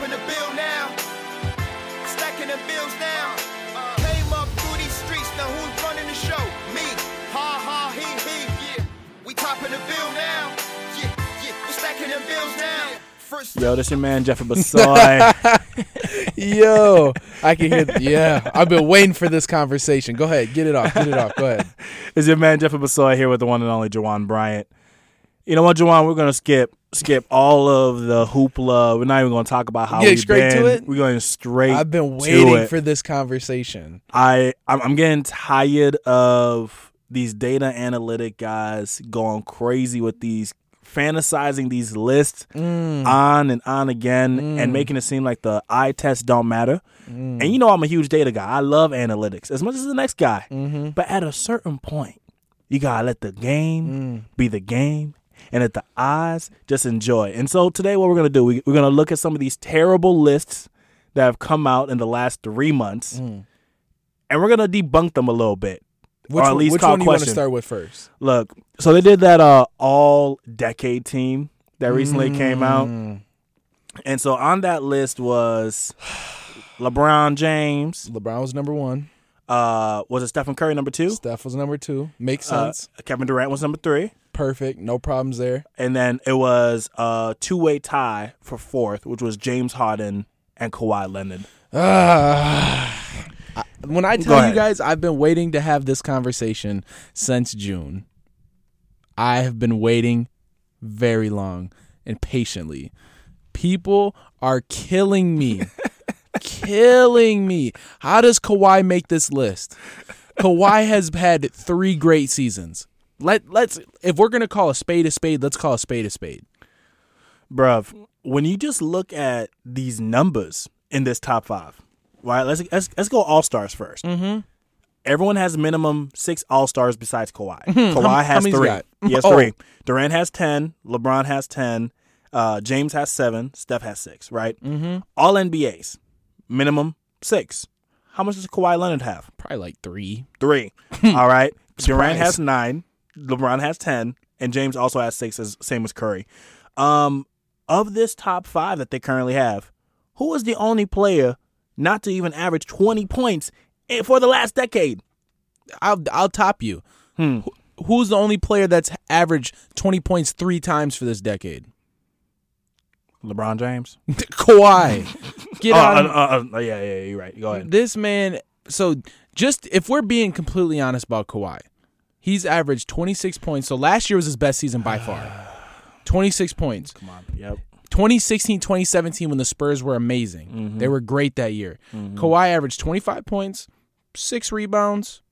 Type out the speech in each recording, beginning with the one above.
topping the bill now. Stacking the bills now. Came up through these streets, now who's running the show? Me. Ha ha he he. Yeah. We topping the bill now. Yeah, yeah. We stacking the bills now. First Yo, this your man Jeffrey Basoy. Yo, I can hear. Yeah, I've been waiting for this conversation. Go ahead, get it off. Get it off. Go ahead. It's your man Jeffrey Basoy here with the one and only Jawon Bryant. You know what, Jawon? We're gonna skip skip all of the hoopla. We're not even gonna talk about how Get we've straight to been. it? We're going straight. I've been waiting it. for this conversation. I I'm, I'm getting tired of these data analytic guys going crazy with these fantasizing these lists Mm. on and on again and making it seem like the eye tests don't matter. Mm. And you know I'm a huge data guy. I love analytics as much as the next guy. Mm-hmm. But at a certain point, you gotta let the game Mm. be the game and at the eyes just enjoy. And so today, what we're gonna do, we, we're gonna look at some of these terrible lists that have come out in the last three months, and we're gonna debunk them a little bit. Mm. Which, or at least which one do you want to start with first? Look, so they did that uh all decade team that recently came out. Mm. And so on that list was LeBron James, LeBron was number one. Uh was it Stephen Curry number 2? Steph was number two. Makes Uh, sense. Kevin Durant was number 3. Perfect. No problems there. And then it was a two-way tie for fourth, which was James Harden and Kawhi Leonard. Ah. I- when I tell you ahead. guys, I've been waiting to have this conversation since June. I have been waiting very long and patiently. People are killing me. killing me. How does Kawhi make this list? Kawhi has had three great seasons. Let let's if we're gonna call a spade a spade, let's call a spade a spade. Bruv, when you just look at these numbers in this top five, right? Let's let's, let's go all stars 1st Mm-hmm. Everyone has minimum six all stars besides Kawhi. Kawhi Mm-hmm. how has many's three. He has Oh. three. Durant has ten. LeBron has ten. Uh, James has seven. Steph has six. Right. Mm-hmm. All NBAs minimum six. How much does Kawhi Leonard have? Probably like three. Three. All right. Durant has nine. LeBron has ten, and James also has six, as same as Curry. Um, of this top five that they currently have, who is the only player not to even average twenty points for the last decade? I'll I'll top you. Hmm. Who's the only player that's averaged twenty points three times for this decade? LeBron James. Kawhi. Get oh, out. uh, uh, uh, yeah, yeah, you're right. Go ahead. This man. So just if we're being completely honest about Kawhi, he's averaged twenty six points. So last year was his best season by far. Twenty six points. Come on. Yep. 2016 2017 when the Spurs were amazing. Mm-hmm. They were great that year. Kawhi averaged 25 points, 6 rebounds,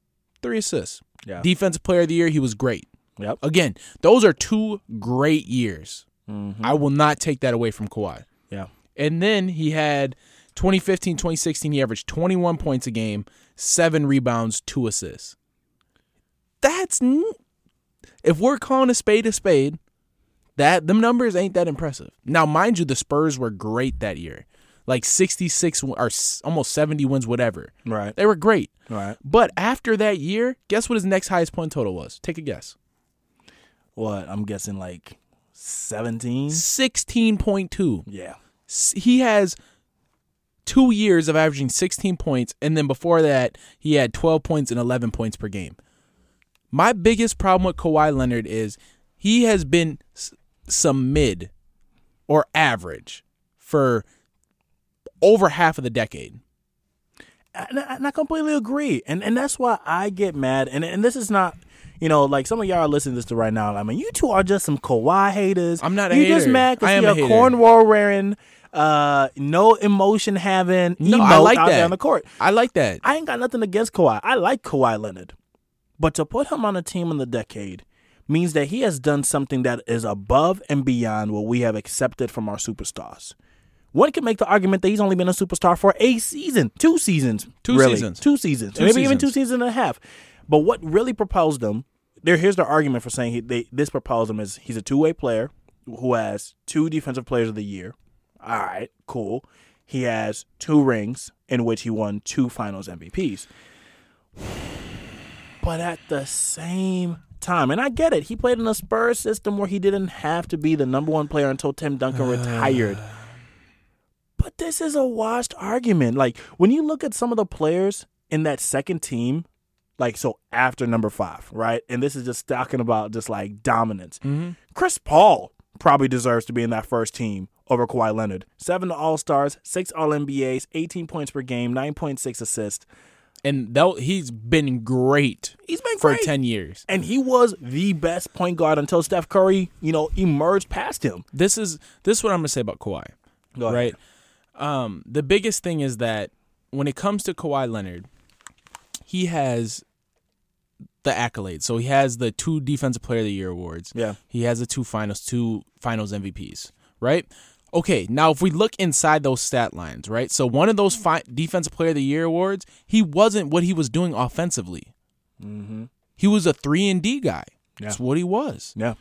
3 assists. Yeah. Defensive player of the year, he was great. Yep. Again, those are two great years. Mm-hmm. I will not take that away from Kawhi. Yeah. And then he had 2015 2016, he averaged 21 points a game, 7 rebounds, 2 assists. That's. If we're calling a spade a spade, that them numbers ain't that impressive. Now, mind you, the Spurs were great that year. Like 66 or almost 70 wins, whatever. Right. They were great. Right. But after that year, guess what his next highest point total was? Take a guess. What? I'm guessing like seventeen. 16.2. Yeah. He has two years of averaging 16 points, and then before that, he had 12 points and 11 points per game. My biggest problem with Kawhi Leonard is he has been s- some mid or average for over half of the decade. and I, and I completely agree, and and that's why I get mad. And and this is not, you know, like some of y'all are listening to this to right now. I mean, you two are just some Kawhi haters. I'm not you just hater. mad because you're a a cornwall wearing, uh, no emotion having, No, I like out that. there on the court. I like that. I ain't got nothing against Kawhi. I like Kawhi Leonard. But to put him on a team in the decade means that he has done something that is above and beyond what we have accepted from our superstars. One can make the argument that he's only been a superstar for a season, two seasons, Two really. seasons. two seasons, Two maybe even two seasons. seasons and a half. But what really propels them? There, here's the argument for saying he, they, this propels him is he's a two way player who has two defensive players of the year. All right, cool. He has two rings in which he won two Finals MVPs. But at the same time, and I get it, he played in a Spurs system where he didn't have to be the number one player until Tim Duncan uh. retired. But But this is a washed argument. Like when you look at some of the players in that second team, like so after number five, right? And this is just talking about just like dominance. Chris Paul probably deserves to be in that first team over Kawhi Leonard. Seven All Stars, six All NBAs, 18 points per game, 9.6 assists. And though he's been great He's been for great. 10 years. and he was the best point guard until Steph Curry, you know, emerged past him. This is this is what I'm going to say about Kawhi. Go ahead. right? Um, the biggest thing is that when it comes to Kawhi Leonard, he has the accolades. So he has the two Defensive Player of the Year awards. Yeah. He has the two finals, two finals MVPs, right? Okay, now if we look inside those stat lines, right? So one of those fi- Defensive Player of the Year awards, he wasn't what he was doing offensively. Mm-hmm. He was a three and D guy. That's what he was Yeah.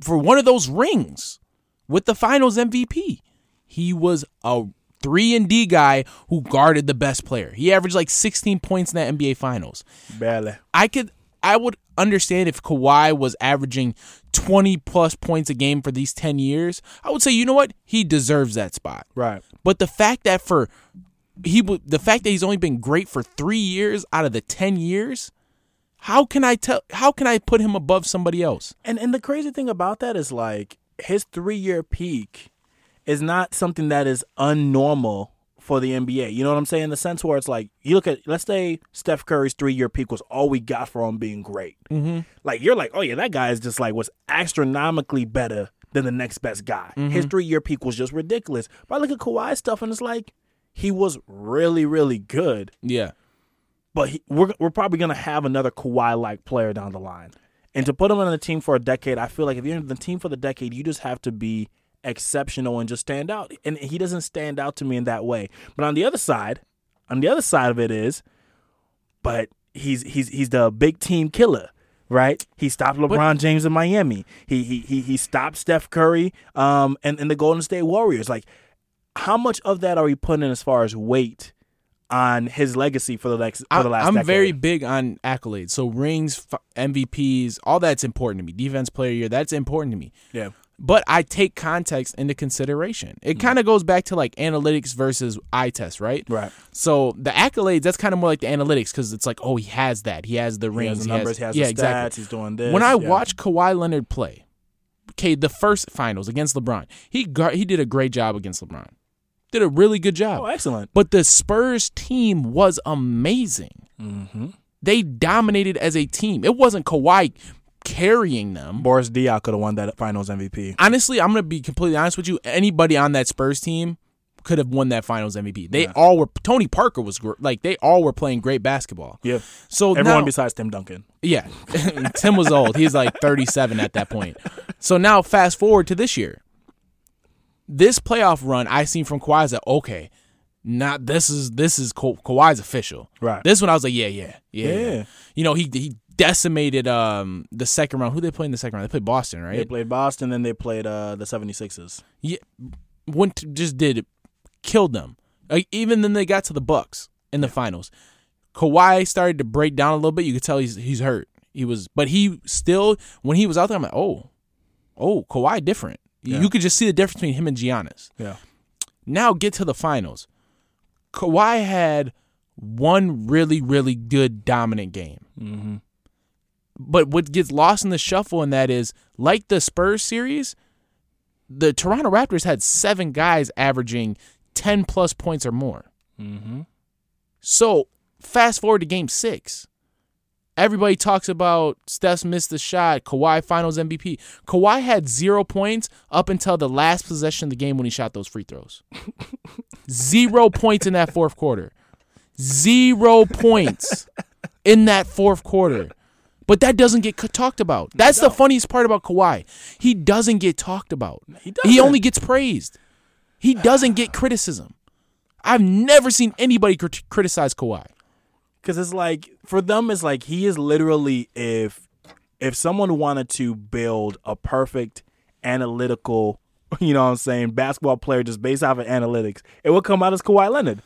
for one of those rings with the finals MVP. He was a 3 and D guy who guarded the best player. He averaged like 16 points in that NBA finals. Barely. I could I would understand if Kawhi was averaging 20 plus points a game for these 10 years. I would say, you know what? He deserves that spot. Right. But the fact that for he would the fact that he's only been great for 3 years out of the 10 years, how can I tell how can I put him above somebody else? And and the crazy thing about that is like his three year peak is not something that is unnormal for the NBA. You know what I'm saying? In the sense where it's like you look at let's say Steph Curry's three year peak was all we got for him being great. Mm-hmm. Like you're like, oh yeah, that guy is just like was astronomically better than the next best guy. His three year peak was just ridiculous. But I look at Kawhi stuff and it's like he was really really good Yeah. but he, we're we're probably gonna have another Kawhi like player down the line. And to put him on the team for a decade, I feel like if you're in the team for the decade, you just have to be exceptional and just stand out. And he doesn't stand out to me in that way. But on the other side, on the other side of it is, but he's he's he's the big team killer. Right, he stopped LeBron James in Miami. He he he he stopped Steph Curry, um, and, and the Golden State Warriors. Like, how much of that are we putting in as far as weight on his legacy for the next for the last? I'm decade? very big on accolades. So rings, MVPs, all that's important to me. Defense player year, that's important to me. yeah. But I take context into consideration. It kind of goes back to like analytics versus eye test, right? Right. So the accolades, that's kind of more like the analytics because it's like, oh, he has that. He has the He has the numbers. He has yeah, the stats. exactly. He's doing this. When I yeah. watch Kawhi Leonard play, okay, the first finals against LeBron, he gar- he did a great job against LeBron. Did a really good job. oh, excellent. But the Spurs team was amazing. Mm-hmm. They dominated as a team. It wasn't Kawhi carrying them. Boris Diaw could have won that Finals MVP. Honestly, I'm going to be completely honest with you. Anybody on that Spurs team could have won that Finals MVP. They all were. Tony Parker was like they all were playing great basketball. Yeah. So Everyone now, besides Tim Duncan. yeah, Tim was old. He's like 37 at that point. So now fast forward to this year. This playoff run I seen from Kawhi that okay. Not this is this is Ka- Kawhi's official. Right. This one I was like yeah yeah yeah. yeah. Yeah. You know he he decimated um the second round. Who they play in the second round? They played Boston, right? They played Boston, then they played uh, the 76ers. yeah, went to, just did killed them. Like, even then they got to the Bucks in the finals. Kawhi started to break down a little bit. You could tell he's he's hurt. He was, but he still when he was out there, I'm like, oh, oh, Kawhi different. You- Yeah. You could just see the difference between him and Giannis. Yeah. Now get to the finals. Kawhi had one really really good dominant game. Mm-hmm. But what gets lost in the shuffle in that is like the Spurs series, the Toronto Raptors had seven guys averaging 10 plus points or more. Mm-hmm. So fast forward to game six. Everybody talks about Steph missed the shot, Kawhi finals MVP. Kawhi had zero points up until the last possession of the game when he shot those free throws. zero points in that fourth quarter. Zero points in that fourth quarter. But that doesn't get talked about. That's the funniest part about Kawhi. He doesn't get talked about. He He only gets praised. He doesn't get criticism. I've never seen anybody crit- criticize Kawhi. Because it's like for them, it's like he is literally if if someone wanted to build a perfect analytical, you know what I'm saying, basketball player just based off of analytics, it would come out as Kawhi Leonard.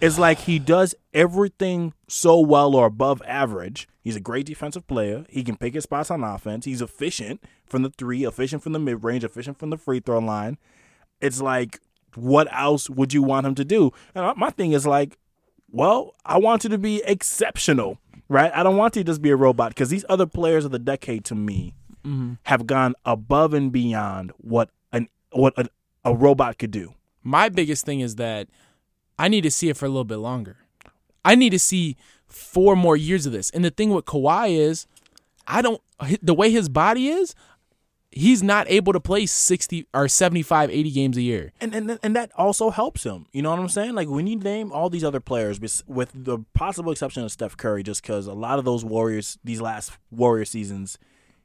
It's like he does everything so well or above average. He's a great defensive player. He can pick his spots on offense. He's efficient from the three, efficient from the mid range, efficient from the free throw line. It's like what else would you want him to do? And my thing is like, well, I want you to be exceptional, right? I don't want you to just be a robot because these other players of the decade to me mm-hmm. have gone above and beyond what an what a, a robot could do. My biggest thing is that I need to see it for a little bit longer. I need to see four more years of this. And the thing with Kawhi is, I don't the way his body is, he's not able to play 60 or 75 80 games a year. and and and that also helps him. You know what I'm saying? Like when you name all these other players, with the possible exception of Steph Curry, just because a lot of those Warriors, these last Warrior seasons,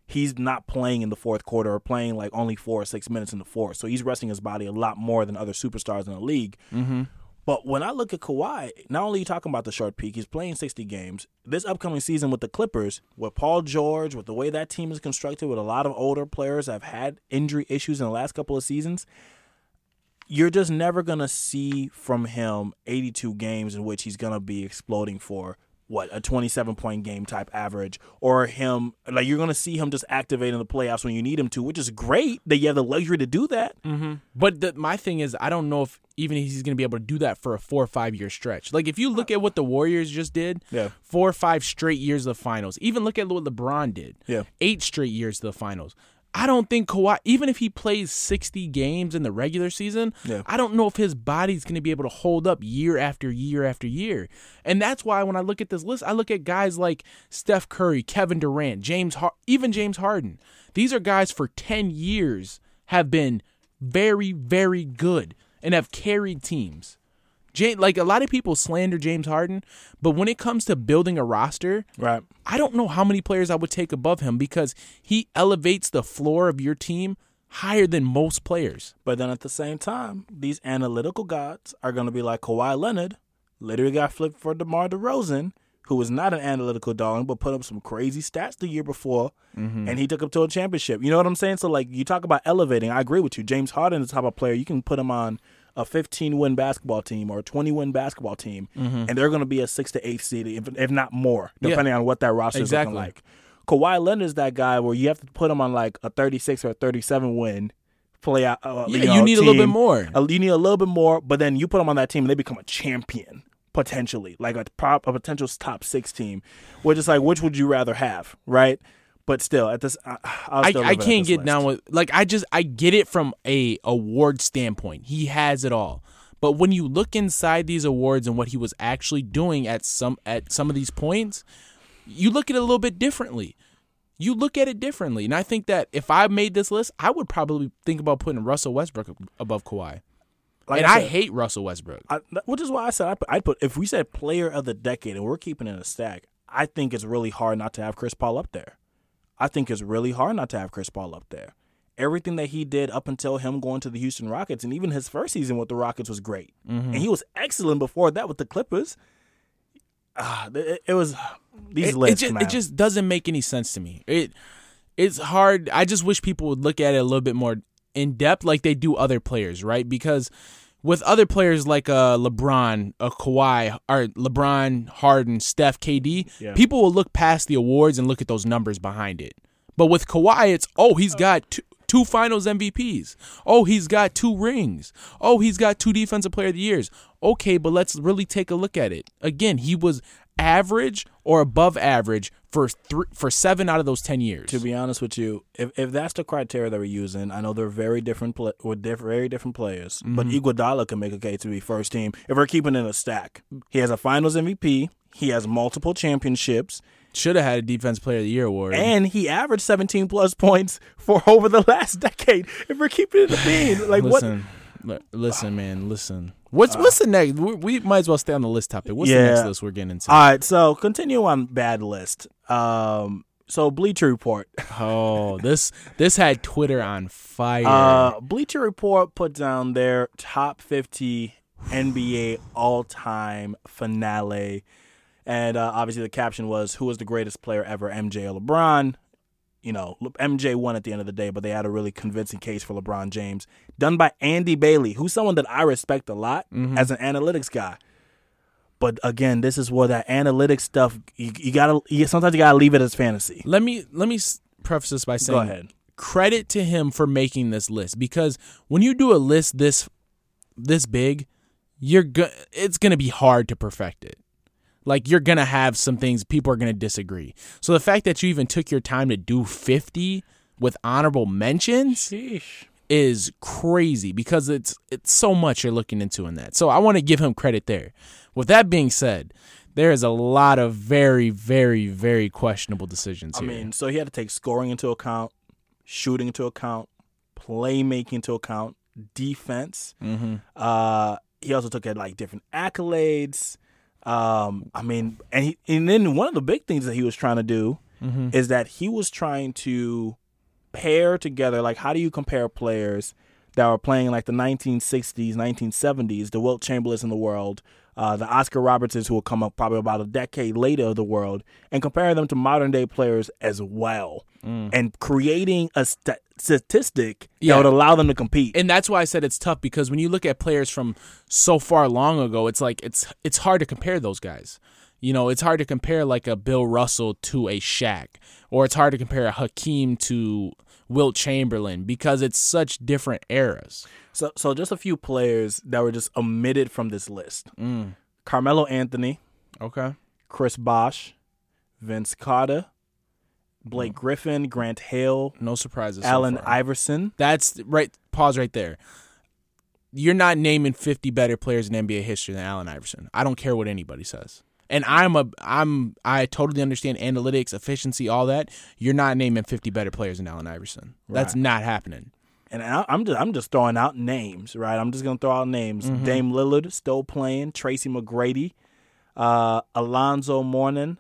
he's not playing in the fourth quarter or playing like only four or six minutes in the fourth. So he's resting his body a lot more than other superstars in the league. Mm-hmm. But when I look at Kawhi, not only are you talking about the short peak, he's playing 60 games. This upcoming season with the Clippers, with Paul George, with the way that team is constructed, with a lot of older players that have had injury issues in the last couple of seasons, you're just never going to see from him 82 games in which he's going to be exploding for what a 27 point game type average or him like you're going to see him just activate in the playoffs when you need him to which is great that you have the luxury to do that mm-hmm. But the, my thing is, I don't know if even he's going to be able to do that for a four or five year stretch. Like if you look at what the Warriors just did, Yeah. four or five straight years of the finals. Even look at what LeBron did, Yeah. eight straight years to the finals. I don't think Kawhi, even if he plays 60 games in the regular season, Yeah. I don't know if his body's going to be able to hold up year after year after year. And that's why when I look at this list, I look at guys like Steph Curry, Kevin Durant, James, Har- even James Harden. These are guys for 10 years have been very, very good and have carried teams. Ja- like a lot of people slander James Harden, but when it comes to building a roster, right I don't know how many players I would take above him because he elevates the floor of your team higher than most players. But then at the same time, these analytical gods are going to be like Kawhi Leonard, literally got flipped for DeMar DeRozan, who was not an analytical darling, but put up some crazy stats the year before, mm-hmm. and he took him to a championship. You know what I'm saying? So, like, you talk about elevating. I agree with you. James Harden is the type of player you can put him on a 15 win basketball team or a 20 win basketball team, and they're going to be a six to eight seed, if, if not more, Yeah. depending on what that roster is Exactly. looking like. Kawhi Leonard is that guy where you have to put him on like a 36 or a 37 win play out. Uh, Yeah, know, you need a little bit more. Uh, you need a little bit more, but then you put them on that team and they become a champion potentially, like a prop, a potential top six team. Which is like, which would you rather have, right? But still, at this, I, I, I can't get list. down with like I just I get it from a award standpoint. He has it all. But when you look inside these awards and what he was actually doing at some at some of these points, you look at it a little bit differently. You look at it differently. And I think that if I made this list, I would probably think about putting Russell Westbrook above Kawhi. Like and I, said, hate Russell Westbrook. I, which is why I said I put, I put if we said player of the decade and we're keeping it in a stack, I think it's really hard not to have Chris Paul up there. I think it's really hard not to have Chris Paul up there. Everything that he did up until him going to the Houston Rockets and even his first season with the Rockets was great, and he was excellent before that with the Clippers. Ah, it, it was these it, lists, it, just, it just doesn't make any sense to me. It it's hard. I just wish people would look at it a little bit more in depth, like they do other players, right? Because with other players like uh, LeBron, a Kawhi, or LeBron, Harden, Steph, KD, Yeah. people will look past the awards and look at those numbers behind it. But with Kawhi, it's oh he's got two, two Finals MVPs. Oh he's got two rings. Oh he's got two Defensive Player of the Years. Okay, but let's really take a look at it. Again, he was average or above average for three, for seven out of those ten years. To be honest with you, if if that's the criteria that we're using, I know they're very different with very different players. But Mm-hmm. Iguodala can make a case to be first team if we're keeping it in a stack. He has a Finals MVP. He has multiple championships, Should have had a Defense Player of the Year award. and he averaged 17 plus points for over the last decade. If we're keeping it in the bean, like what? listen, li- listen, man, listen. What's what's the next? We, we might as well stay on the list topic. What's the next list we're getting into? All right, so continue on bad list. Um, so Bleacher Report. oh, this this had Twitter on fire. Uh, Bleacher Report put down their top 50 NBA all time finale. And uh, obviously, the caption was Who was the greatest player ever, MJ or LeBron? You know, MJ won at the end of the day, but they had a really convincing case for LeBron James. Done by Andy Bailey, who's someone that I respect a lot mm-hmm. as an analytics guy. But again, this is where that analytics stuff, you, you gotta, you, sometimes you gotta leave it as fantasy. let me let me preface this by saying ahead. credit to him for making this list because when you do a list this this big, you're go- it's gonna be hard to perfect it. Like you're gonna have some things people are gonna disagree. So the fact that you even took your time to do 50 with honorable mentions Sheesh. is crazy because it's it's so much you're looking into in that. So I want to give him credit there. With that being said, there is a lot of very, very, very questionable decisions I here. mean, so he had to take scoring into account, shooting into account, playmaking into account, defense. mm-hmm. Uh, he also took at like different accolades. Um, I mean, and he, and then one of the big things that he was trying to do Mm-hmm. is that he was trying to pair together. Like, how do you compare players that were playing in like the 1960s, 1970s, the Wilt Chamberlains in the world, uh, the Oscar Robertsons who will come up probably about a decade later of the world, and comparing them to modern day players as well, and creating a st- statistic Yeah. that would allow them to compete. and that's why I said it's tough because when you look at players from so far long ago, it's like it's it's hard to compare those guys. You know, it's hard to compare like a Bill Russell to a Shaq, or it's hard to compare a Hakeem to Wilt Chamberlain because it's such different eras. So, so just a few players that were just omitted from this list: mm. Carmelo Anthony, Okay. Chris Bosh, Vince Carter, Blake mm. Griffin, Grant Hill, No surprises. so Allen far. Iverson. That's right. Pause right there. You're not naming 50 better players in NBA history than Allen Iverson. I don't care what anybody says. And I'm a I'm I totally understand analytics, efficiency, all that. You're not naming 50 better players than Allen Iverson. That's not happening. And I, I'm just I'm just throwing out names, right? I'm just gonna throw out names. Dame Lillard still playing. Tracy McGrady, uh, Alonzo Mourning,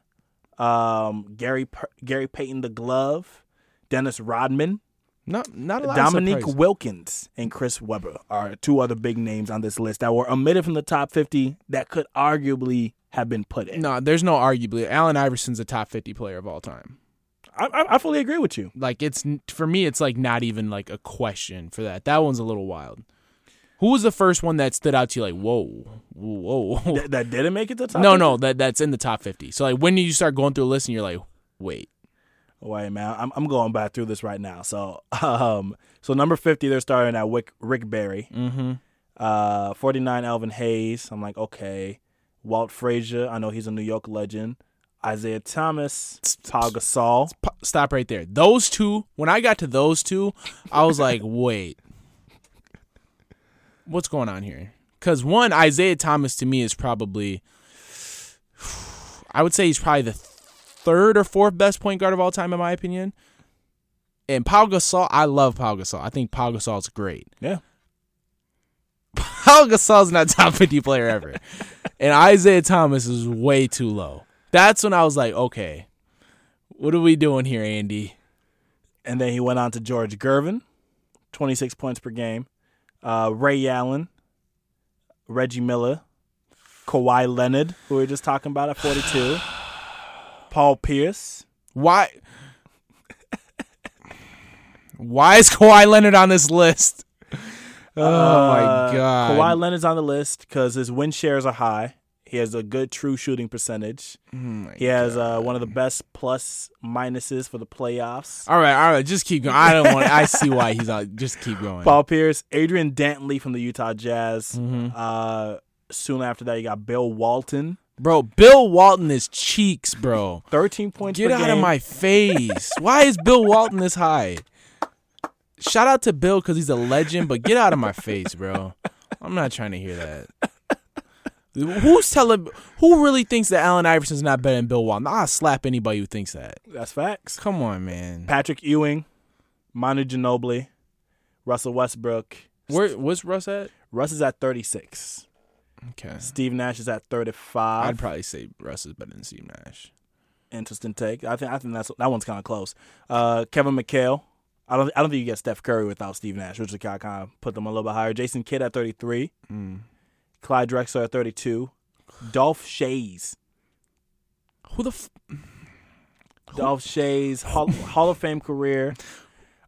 um, Gary Gary Payton the Glove, Dennis Rodman, Not not a lot of Dominique. Wilkins, and Chris Webber are two other big names on this list that were omitted from the top 50 that could arguably have been put in. No, there's no arguably. Allen Iverson's a top 50 player of all time. I, I, I fully agree with you. Like it's for me, it's like not even like a question for that. That one's a little wild. Who was the first one that stood out to you? Like whoa, whoa. whoa. Th- that didn't make it to the top. No, 50? no, that that's in the top fifty. So like when do you start going through a list and you're like, wait, Wait, man, I'm I'm going back through this right now. So, um, so number 50, they're starting at Rick, Rick Barry. mm-hmm. Uh, 49, Elvin Hayes. I'm like, okay. Walt Frazier. I know he's a New York legend. Isiah Thomas. Paul Gasol. stop right there. Those two, when I got to those two, I was like, wait, what's going on here? Because one, Isiah Thomas to me is probably, I would say he's probably the third or fourth best point guard of all time in my opinion. And Paul Gasol, I love Paul Gasol. I think Paul Gasol's great. Yeah. Paul Gasol's not top 50 player ever. and Isiah Thomas is way too low. That's when I was like, okay, what are we doing here, Andy? And then he went on to George Gervin, 26 points per game. Uh, Ray Allen, Reggie Miller, Kawhi Leonard, who we were just talking about at 42. Paul Pierce. Why? Why is Kawhi Leonard on this list? Oh Uh, my god! Kawhi Leonard's on the list because his win shares are high. He has a good true shooting percentage. he has uh, one of the best plus minuses for the playoffs. all right, all right, just keep going. I don't want. I see why he's on. Just keep going. Paul Pierce, Adrian Dantley from the Utah Jazz. Mm-hmm. Uh, soon after that, you got Bill Walton, Bro, Bill Walton is cheeks, bro. 13 points Get out game. of my face. Why is Bill Walton this high? Shout out to Bill because he's a legend, but get out of my face, bro. I'm not trying to hear that. Who's telling? Who really thinks that Allen Iverson's not better than Bill Walton? I'll slap anybody who thinks that. That's facts. Come on, man. Patrick Ewing, Manu Ginobili, Russell Westbrook. Where what's Russ at? Russ is at 36. Okay, Steve Nash is at 35. I'd probably say Russ is better than Steve Nash. Interesting take. I think I think that's that one's kind of close. Uh, Kevin McHale. I don't I don't think you get Steph Curry without Steve Nash, which kind of kind of put them a little bit higher. Jason Kidd at 33. Mm. Clyde Drexler at 32. Dolph Schayes. Who the? F- Dolph Schayes Hall, Hall of Fame career.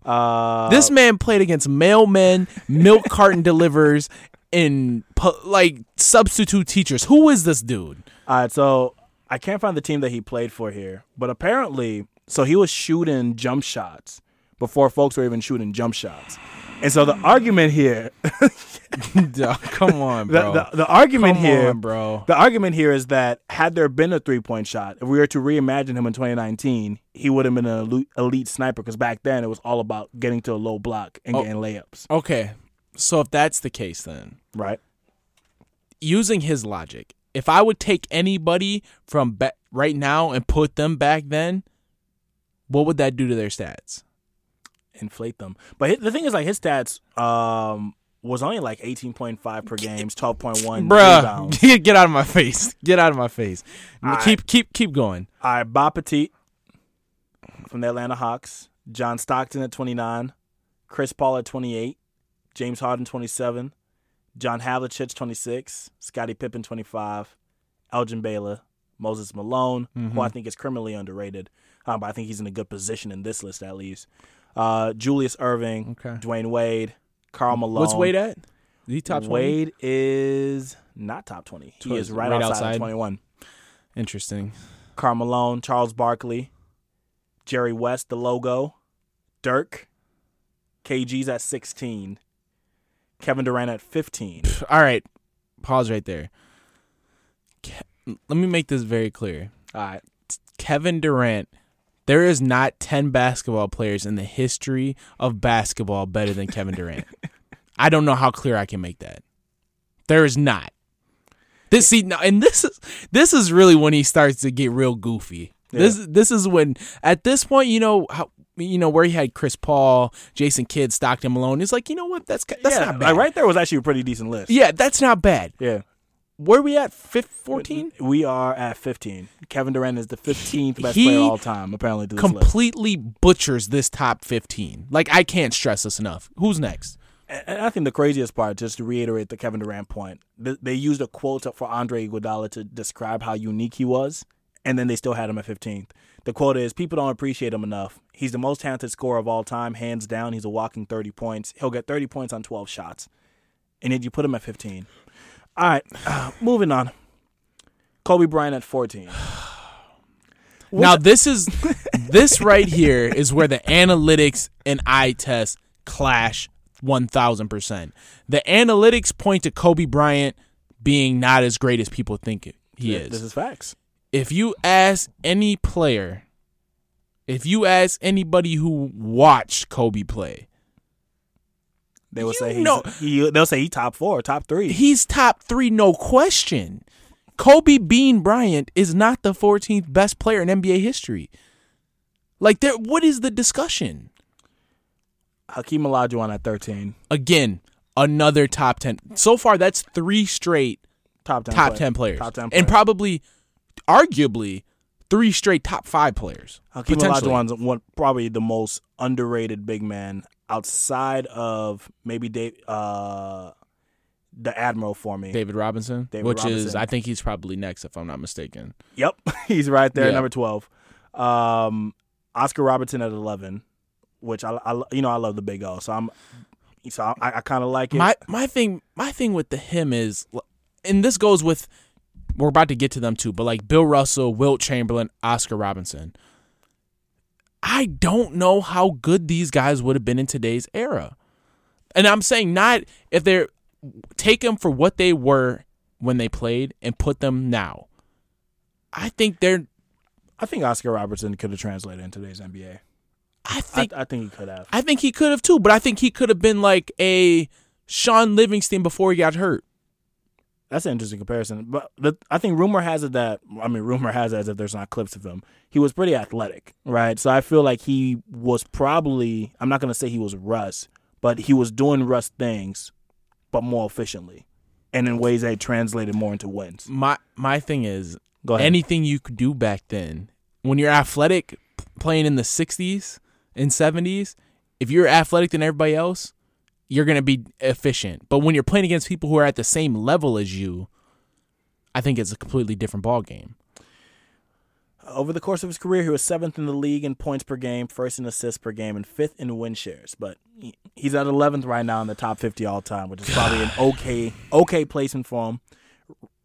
Uh, this man played against mailmen, milk carton delivers, and like substitute teachers. Who is this dude? All right, so I can't find the team that he played for here, but apparently, so he was shooting jump shots before folks were even shooting jump shots. And so the argument here, Come on, the, bro. the, the argument Come here, on, bro. the argument here is that had there been a three point shot, if we were to reimagine him in 2019, he would have been an elite, sniper because back then it was all about getting to a low block and Oh. getting layups, Okay, so if that's the case, then right? using his logic, if I would take anybody from ba- right now and put them back then, what would that do to their stats? Inflate them. But hi- the thing is, like his stats um, was only like 18.5 per games, 12.1 Bruh, rebounds. get, get out of my face. Get out of my face. All keep keep keep going. All right, Bob Pettit from the Atlanta Hawks, John Stockton at 29, Chris Paul at 28, James Harden 27, John Havlicek 26, Scottie Pippen 25, Elgin Baylor, Moses Malone, who I think is criminally underrated, uh, but I think he's in a good position in this list at least. Uh, Julius Erving, Okay. Dwyane Wade, Karl Malone. What's Wade at? Is he top 20? Wade is not top 20. He is right, right outside, outside? of 21. Interesting. Karl Malone, Charles Barkley, Jerry West, the logo, Dirk, KG's at 16, Kevin Durant at 15. All right. Pause right there. Ke- Let me make this very clear. All right. Kevin Durant, there is not 10 basketball players in the history of basketball better than Kevin Durant. I don't know how clear I can make that. There is not. This see now, and this is this is really when he starts to get real goofy. This this is when at this point, you know how you know where he had Chris Paul, Jason Kidd, Stockton Malone. It's like you know what that's that's yeah, not bad. like, right there was actually a pretty decent list. Yeah, that's not bad. Yeah. Where we at? Fifth, fourteen? We are at 15. Kevin Durant is the 15th best He player of all time, apparently, to this list. completely butchers this top 15. Like, I can't stress this enough. Who's next? And I think the craziest part, just to reiterate the Kevin Durant point, they used a quote for Andre Iguodala to describe how unique he was, and then they still had him at 15th. The quote is, "People don't appreciate him enough. He's the most talented scorer of all time, hands down. He's a walking 30 points. He'll get 30 points on 12 shots, and then you put him at 15. All right, uh, moving on. Kobe Bryant at 14. now, this is this right here is where the analytics and eye test clash 1000%. The analytics point to Kobe Bryant being not as great as people think it, he is. This is facts. if you ask any player, if you ask anybody who watched Kobe play, They will say he's, know- he, they'll say he top four, top three. he's top three, no question. Kobe Bean Bryant is not the 14th best player in NBA history. Like, there, what is the discussion? Hakeem Olajuwon at 13, Again, another top 10. So far, that's three straight top 10. top player. 10 players. Top 10 And probably, arguably, three straight top five players. Hakeem. Olajuwon's one, probably the most underrated big man outside of maybe Dave, uh, the Admiral for me. David Robinson, David which is, I think he's probably next, if I'm not mistaken. Yep, he's right there, Yeah. number twelve. Um, Oscar Robertson at eleven, which I, I you know I love the Big O, so I'm so I, I kind of like it. my my thing my thing with the him is and this goes with we're about to get to them too but like bill russell wilt chamberlain oscar robinson i don't know how good these guys would have been in today's era and i'm saying not if they're take them for what they were when they played and put them now i think they're I think Oscar Robertson could have translated in today's NBA. i I, think I think he could have. I think he could have too, but I think he could have been like a Shaun Livingston before he got hurt. That's an interesting comparison. But the, I think rumor has it that I mean rumor has it as if there's not clips of him. He was pretty athletic, right? So I feel like he was probably I'm not gonna say he was Russ, but he was doing Russ things, but more efficiently, and in ways that translated more into wins. My my thing is Go ahead. anything you could do back then when you're athletic playing in the 60s and 70s if you're athletic than everybody else you're going to be efficient but when you're playing against people who are at the same level as you i think it's a completely different ball game Over the course of his career, he was seventh in the league in points per game, first in assists per game, and fifth in win shares. But he's at 11th right now in the top 50 all time, which is probably an okay okay placement for him.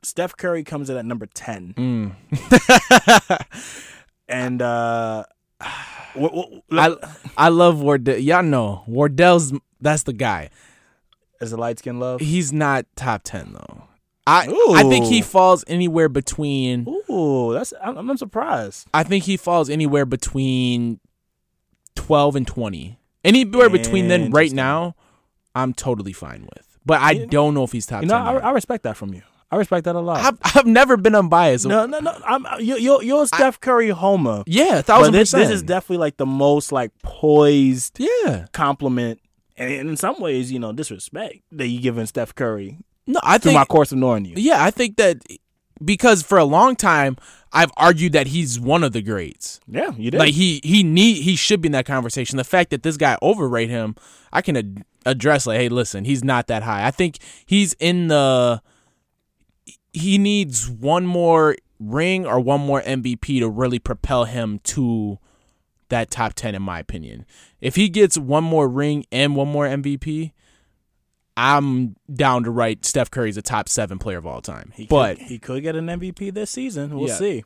Steph Curry comes in at number 10. and uh, I I love Wardell. Y'all know Wardell's that's the guy. is it light skin love? He's not top ten though. I I think he falls anywhere between. Ooh, that's I'm, I'm surprised. I think he falls anywhere between twelve and twenty. Anywhere between then, right now, I'm totally fine with. But I don't know if he's top You know, ten. I. I respect that from you. I respect that a lot. I've, I've never been unbiased. no, no, no. I'm you, you're, you're Steph Curry homer. Yeah, thousand this, percent. this is definitely like the most like poised yeah. compliment, and in some ways, you know, disrespect that you giving Steph Curry No, I through think my course of knowing you. Yeah, I think that because for a long time I've argued that he's one of the greats. Yeah, you did. Like he he need he should be in that conversation. The fact that this guy overrate him, I can ad- address like, hey, listen, he's not that high. I think he's in the he needs one more ring or one more MVP to really propel him to that top 10 in my opinion. If he gets one more ring and one more MVP, I'm down to write Steph Curry's a top 7 player of all time. He but could, he could get an MVP this season. We'll Yeah. see.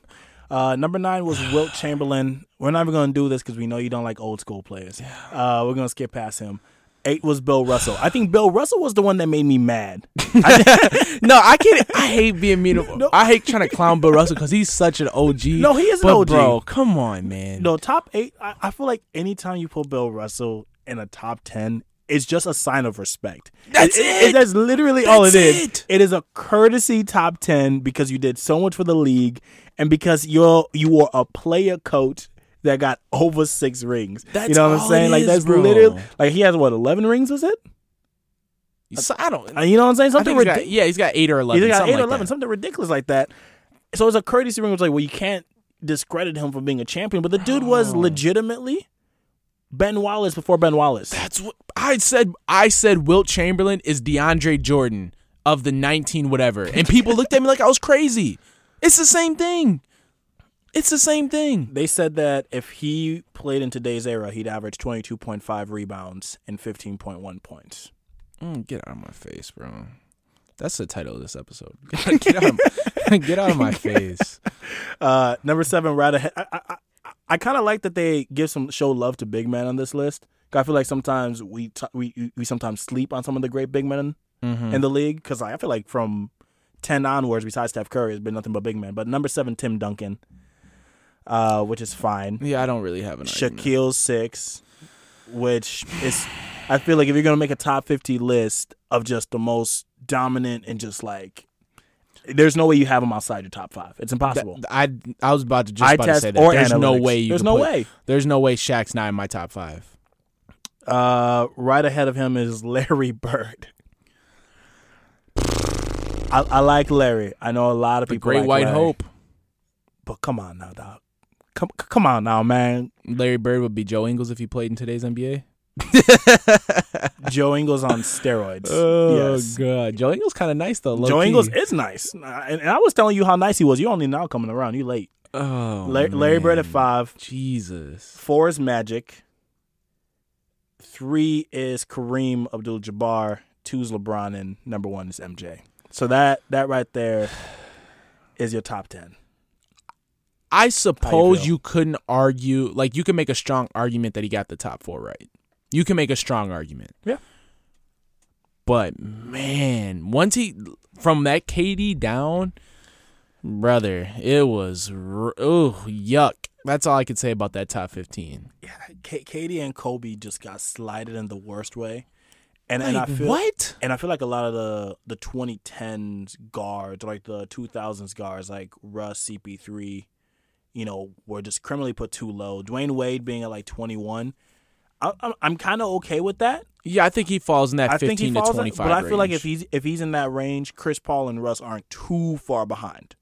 Uh, number nine was Wilt Chamberlain. We're not even going to do this because we know you don't like old school players. Uh, we're going to skip past him. Eight was Bill Russell. I think Bill Russell was the one that made me mad. no, I can't. I hate being mean. No. I hate trying to clown Bill Russell because he's such an OG. No, he is an OG. bro. Come on, man. No, top eight. I, I feel like anytime you put Bill Russell in a top ten, it's just a sign of respect. That's it. that's literally all it That's is. it. It is a courtesy top ten because you did so much for the league and because you're you were a player coach that got over six rings. That's you know what I'm saying? Like is, that's bro. literally like he has what eleven rings? Was it? So, I don't. Uh, You know what I'm saying? Something think he's got, ridiculous. yeah, he's got eight or eleven. He's got eight or eleven, something ridiculous like that. So it's a courtesy ring. It was like, well, you can't discredit him for being a champion, but the dude was legitimately Ben Wallace before Ben Wallace. That's what I said. I said Wilt Chamberlain is DeAndre Jordan of the nineteen whatever, and people looked at me like I was crazy. It's the same thing. It's the same thing. They said that if he played in today's era, he'd average 22.5 rebounds and 15.1 points. Mm, get out of my face, bro. That's the title of this episode. Get, out, of, get out of my face. Uh, number seven, right ahead. I, I, I, I kind of like that they give some show love to big men on this list. I feel like sometimes we t- we we sometimes sleep on some of the great big men Mm-hmm. in the league because I feel like from ten onwards, besides Steph Curry, has been nothing but big men. But number seven, Tim Duncan, uh, which is fine. Yeah, I don't really have an. Shaquille six, which is I feel like if you're gonna make a top fifty list of just the most dominant and just like there's no way you have him outside your top five. It's impossible. That- I I was about to just about to say that. or There's no way you There's no put- way. There's no way Shaq's not in my top five. Uh, right ahead of him is Larry Bird. I, I like Larry. I know a lot of The people. Great like White Larry. Hope. But come on now, dog. Come come on now, man. Larry Bird would be Joe Ingles if he played in today's NBA. Joe Ingles on steroids. Oh yes. god, Joe Ingles kind of nice though. Joe low-key. Ingles is nice, Uh, and, I was telling you how nice he was. You only now coming around. You late. Oh, Larry, Larry Bird at five. Jesus. Four is Magic. Three is Kareem Abdul-Jabbar. Two is LeBron, and number one is MJ. So that that right there is your top ten. I suppose feel? you couldn't argue like you can make a strong argument that he got the top four right. You can make a strong argument. Yeah. But man, once he from that KD down, brother, it was oh yuck. That's all I could say about that top fifteen. Yeah, K- KD and Kobe just got slighted in the worst way, and and I feel what? and I feel like a lot of the the 2010s guards, like the 2000s guards, like Russ, CP3, you know, were just criminally put too low. Dwyane Wade being at like 21, I, I'm I'm kind of okay with that. Yeah, I think he falls in that I fifteen think he to falls, twenty in, but I feel like if he's if he's in that range, Chris Paul and Russ aren't too far behind.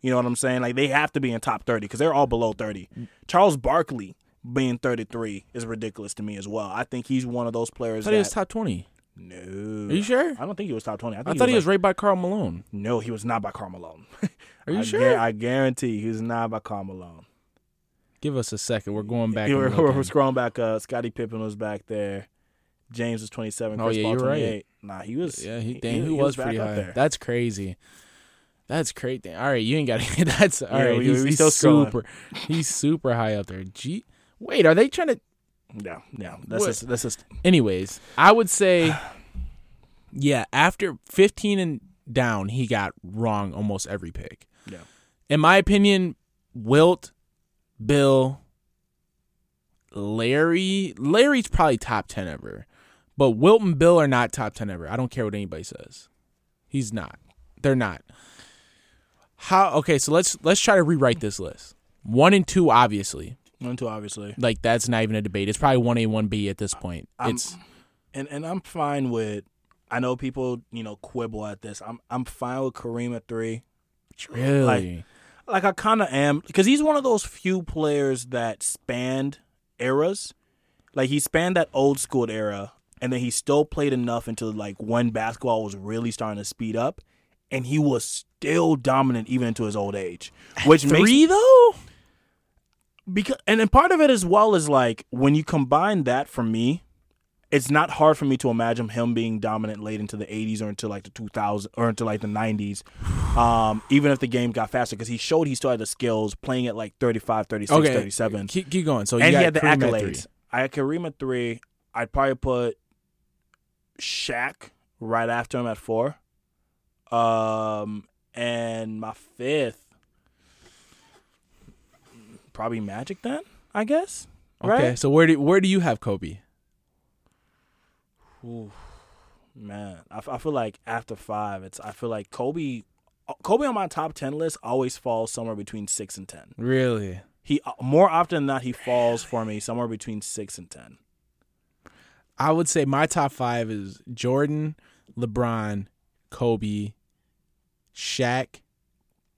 You know what I'm saying? Like they have to be in top 30 because they're all below 30. Mm. Charles Barkley being 33 is ridiculous to me as well. I think he's one of those players that he was top twenty. No. Are you sure? I don't think he was top 20. I, think I thought he was like- right by Karl Malone. No, he was not by Karl Malone. Are you I sure? guar- I guarantee he was not by Karl Malone. Give us a second. We're going back. And we're, we're scrolling back. Uh, Scottie Pippen was back there. James was 27. Oh, Chris yeah, Paul you're right. 28. Nah, he was. Yeah, he, dang, he, was, back pretty high. there. That's crazy. That's crazy. All right, you ain't got to. That's all Yeah, right. we- he's we he's still scrolling. super. He's super high up there. G. Wait, are they trying to? Yeah, yeah. That's What? just, that's just Anyways, I would say, yeah, after 15 and down, he got wrong almost every pick. yeah. In my opinion, Wilt, Bill, Larry, Larry's probably top 10 ever. But Wilt and Bill are not top 10 ever. I don't care what anybody says. He's not. They're not. How okay, so let's let's try to rewrite this list. 1 and 2 obviously. One, two, obviously. Like that's not even a debate. It's probably 1A, 1B at this point. I'm- It's and and I'm fine with. I know people, you know, quibble at this. I'm I'm fine with Kareem at three. really Like like I kind of am because he's one of those few players that spanned eras. Like he spanned that old school era, and then he still played enough until like when basketball was really starting to speed up, and he was still dominant even into his old age. Which makes three though. Because and then part of it as well is like when you combine that for me it's not hard for me to imagine him being dominant late into the 80s or into like the 2000s or into like the 90s um, even if the game got faster because he showed he still had the skills playing at like 35 36 Okay, 37 Keep, keep going. So you and got he had the Kareem accolades. i had Kareem at three. I'd probably put Shaq right after him at four. Um, and my fifth probably magic then i guess Okay, so where do where do you have Kobe? Ooh, man, I, f- I feel like after five, it's I feel like Kobe, Kobe on my top ten list always falls somewhere between six and ten. Really? He uh, more often than not he falls for me somewhere between six and ten. I would say my top five is Jordan, LeBron, Kobe, Shaq,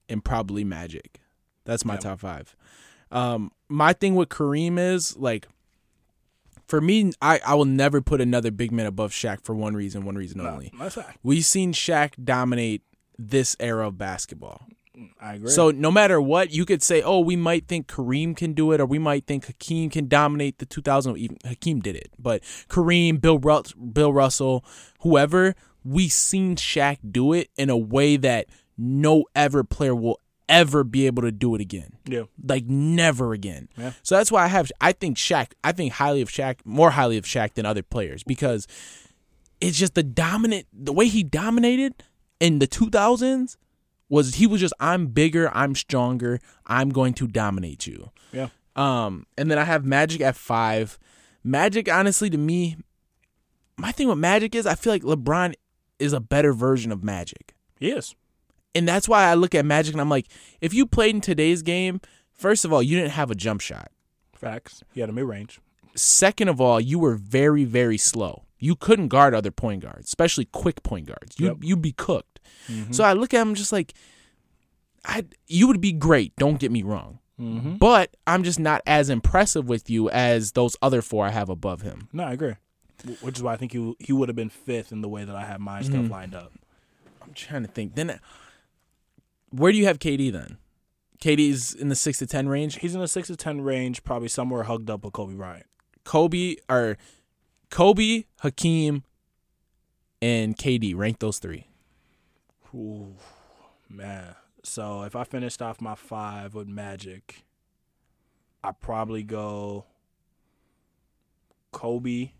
and probably Magic. That's my Yeah. top five. Um, my thing with Kareem is like, for me, I, I will never put another big man above Shaq for one reason, one reason only. That's fact. We've seen Shaq dominate this era of basketball. I agree. So no matter what, you could say, oh, we might think Kareem can do it, or we might think Hakeem can dominate the 2000. Even Hakeem did it, but Kareem, Bill, Rus- Bill Russell, whoever, we seen Shaq do it in a way that no ever player will ever be able to do it again. yeah, Like never again. Yeah. So that's why I have. I think Shaq. I think highly of Shaq, more highly of Shaq than other players because it's just the dominant. The way he dominated in the 2000s was he was just I'm bigger, I'm stronger, I'm going to dominate you. yeah, Um, and then I have Magic at five. Magic, honestly, to me, my thing with Magic is I feel like LeBron is a better version of Magic. he is. And that's why I look at Magic and I'm like, if you played in today's game, first of all, you didn't have a jump shot. Facts. He had a mid range. Second of all, you were very, very slow. You couldn't guard other point guards, especially quick point guards. You Yep. you'd be cooked. So I look at him just like, I you would be great. Don't get me wrong, Mm-hmm. but I'm just not as impressive with you as those other four I have above him. No, I agree. Which is why I think he he would have been fifth in the way that I have my stuff lined up. I'm trying to think. Then, where do you have KD then? KD's in the six to ten range. He's in the six to ten range, probably somewhere hugged up with Kobe Bryant. Kobe or Kobe, Hakeem, and KD. Rank those three. Ooh, man. So if I finished off my five with Magic, I probably go Kobe,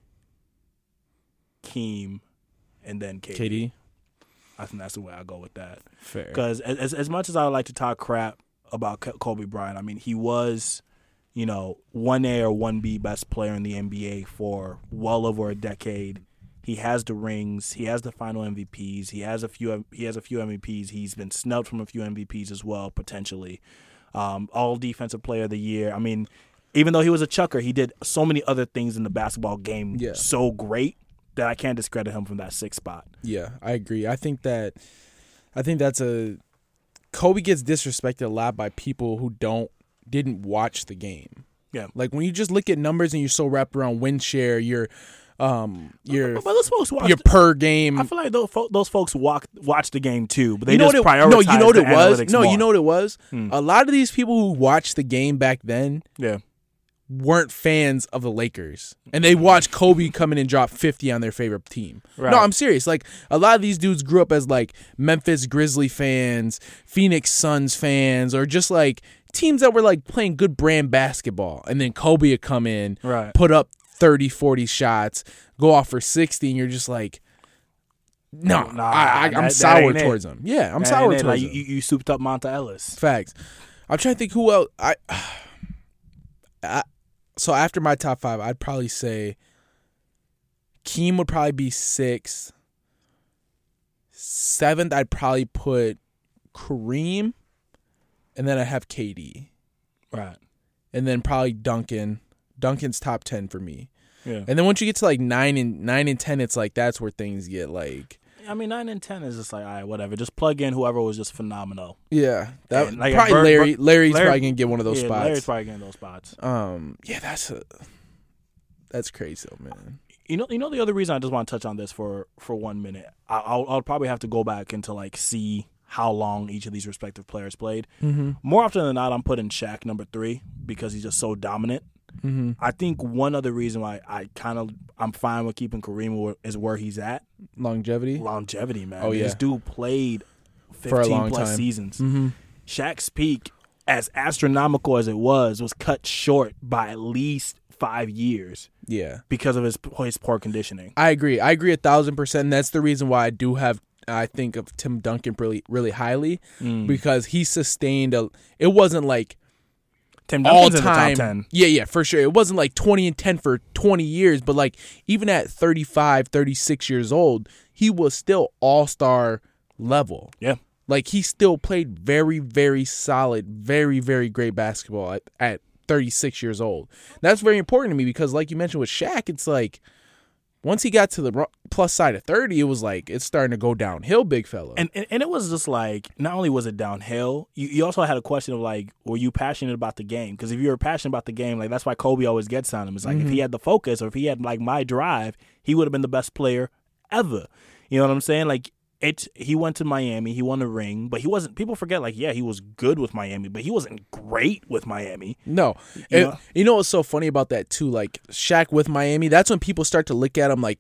Keem, and then KD. KD. I think that's the way I go with that. Fair. Because as as much as I like to talk crap about Kobe Bryant, I mean he was, you know, one A or one B best player in the NBA for well over a decade. He has the rings. He has the final MVPs. He has a few. He has a few MVPs. He's been snubbed from a few MVPs as well, potentially. Um, all defensive player of the year. I mean, even though he was a chucker, he did so many other things in the basketball game Yeah. so great that I can't discredit him from that sixth spot. Yeah, I agree. I think that I think that's a Kobe gets disrespected a lot by people who don't didn't watch the game. Yeah. Like when you just look at numbers and you're so wrapped around win share, your um your But those folks watch your per game I feel like those, those folks walk watch the game too, but they you know just it, prioritize. no, you know what it was. No, you know what it was. Hmm. A lot of these people who watched the game back then Yeah, weren't fans of the Lakers, and they watched Kobe come in and drop fifty on their favorite team. Right. No, I'm serious. Like a lot of these dudes grew up as like Memphis Grizzly fans, Phoenix Suns fans, or just like teams that were like playing good brand basketball, and then Kobe would come in, Right. put up 30, 40 shots, go off for sixty, and you're just like, no, Nah, I, that- I'm sour it. towards him. Yeah, I'm And sour towards like, him. you, you souped up Monta Ellis. Facts. I'm trying to think who else. I, I so after my top five, I'd probably say Keem would probably be sixth. Seventh, I'd probably put Kareem, and then I have KD, Right. and then probably Duncan. Duncan's top ten for me. Yeah. And then once you get to like nine and nine and ten, it's like that's where things get like I mean, nine and ten is just like, all right, whatever. Just plug in whoever was just phenomenal. yeah, that And, like, probably Bird- Larry. Larry's Larry- probably gonna get one of those yeah, spots. Larry's probably getting those spots. Um, yeah, that's a that's crazy, though, man. You know, you know the other reason I just want to touch on this for for one minute. I, I'll, I'll probably have to go back and to like see how long each of these respective players played. Mm-hmm. More often than not, I'm putting Shaq number three because he's just so dominant. Mm-hmm. I think one other reason why I kind of I'm fine with keeping Kareem is where he's at Longevity. longevity, man. Oh, yeah. this dude played 15 For a long plus time. seasons. Mm-hmm. Shaq's peak, as astronomical as it was, was cut short by at least five years Yeah, because of his his poor conditioning. I agree. I agree a thousand percent. And that's the reason why I do have. I think of Tim Duncan really, really highly Mm. because he sustained a. It wasn't like Tim all Duncan's the top time. ten. Yeah, yeah, for sure. It wasn't like 20 and 10 for 20 years, but like even at 35, 36 years old, he was still all-star level. Yeah. Like he still played very, very solid, very, very great basketball at, at 36 years old. That's very important to me because, like you mentioned with Shaq, it's like once he got to the plus side of 30, it was like it's starting to go downhill, big fella. And, and and it was just like not only was it downhill, you, you also had a question of like, were you passionate about the game? Because if you were passionate about the game, like that's why Kobe always gets on him. It's like if he mm-hmm. had the focus or if he had like my drive, he would have been the best player ever. You know what I'm saying? Like it. He went to Miami, he won a ring, but he wasn't. People forget like yeah, he was good with Miami, but he wasn't great with Miami. No, You And know? you know what's so funny about that too? Like Shaq with Miami, that's when people start to look at him like,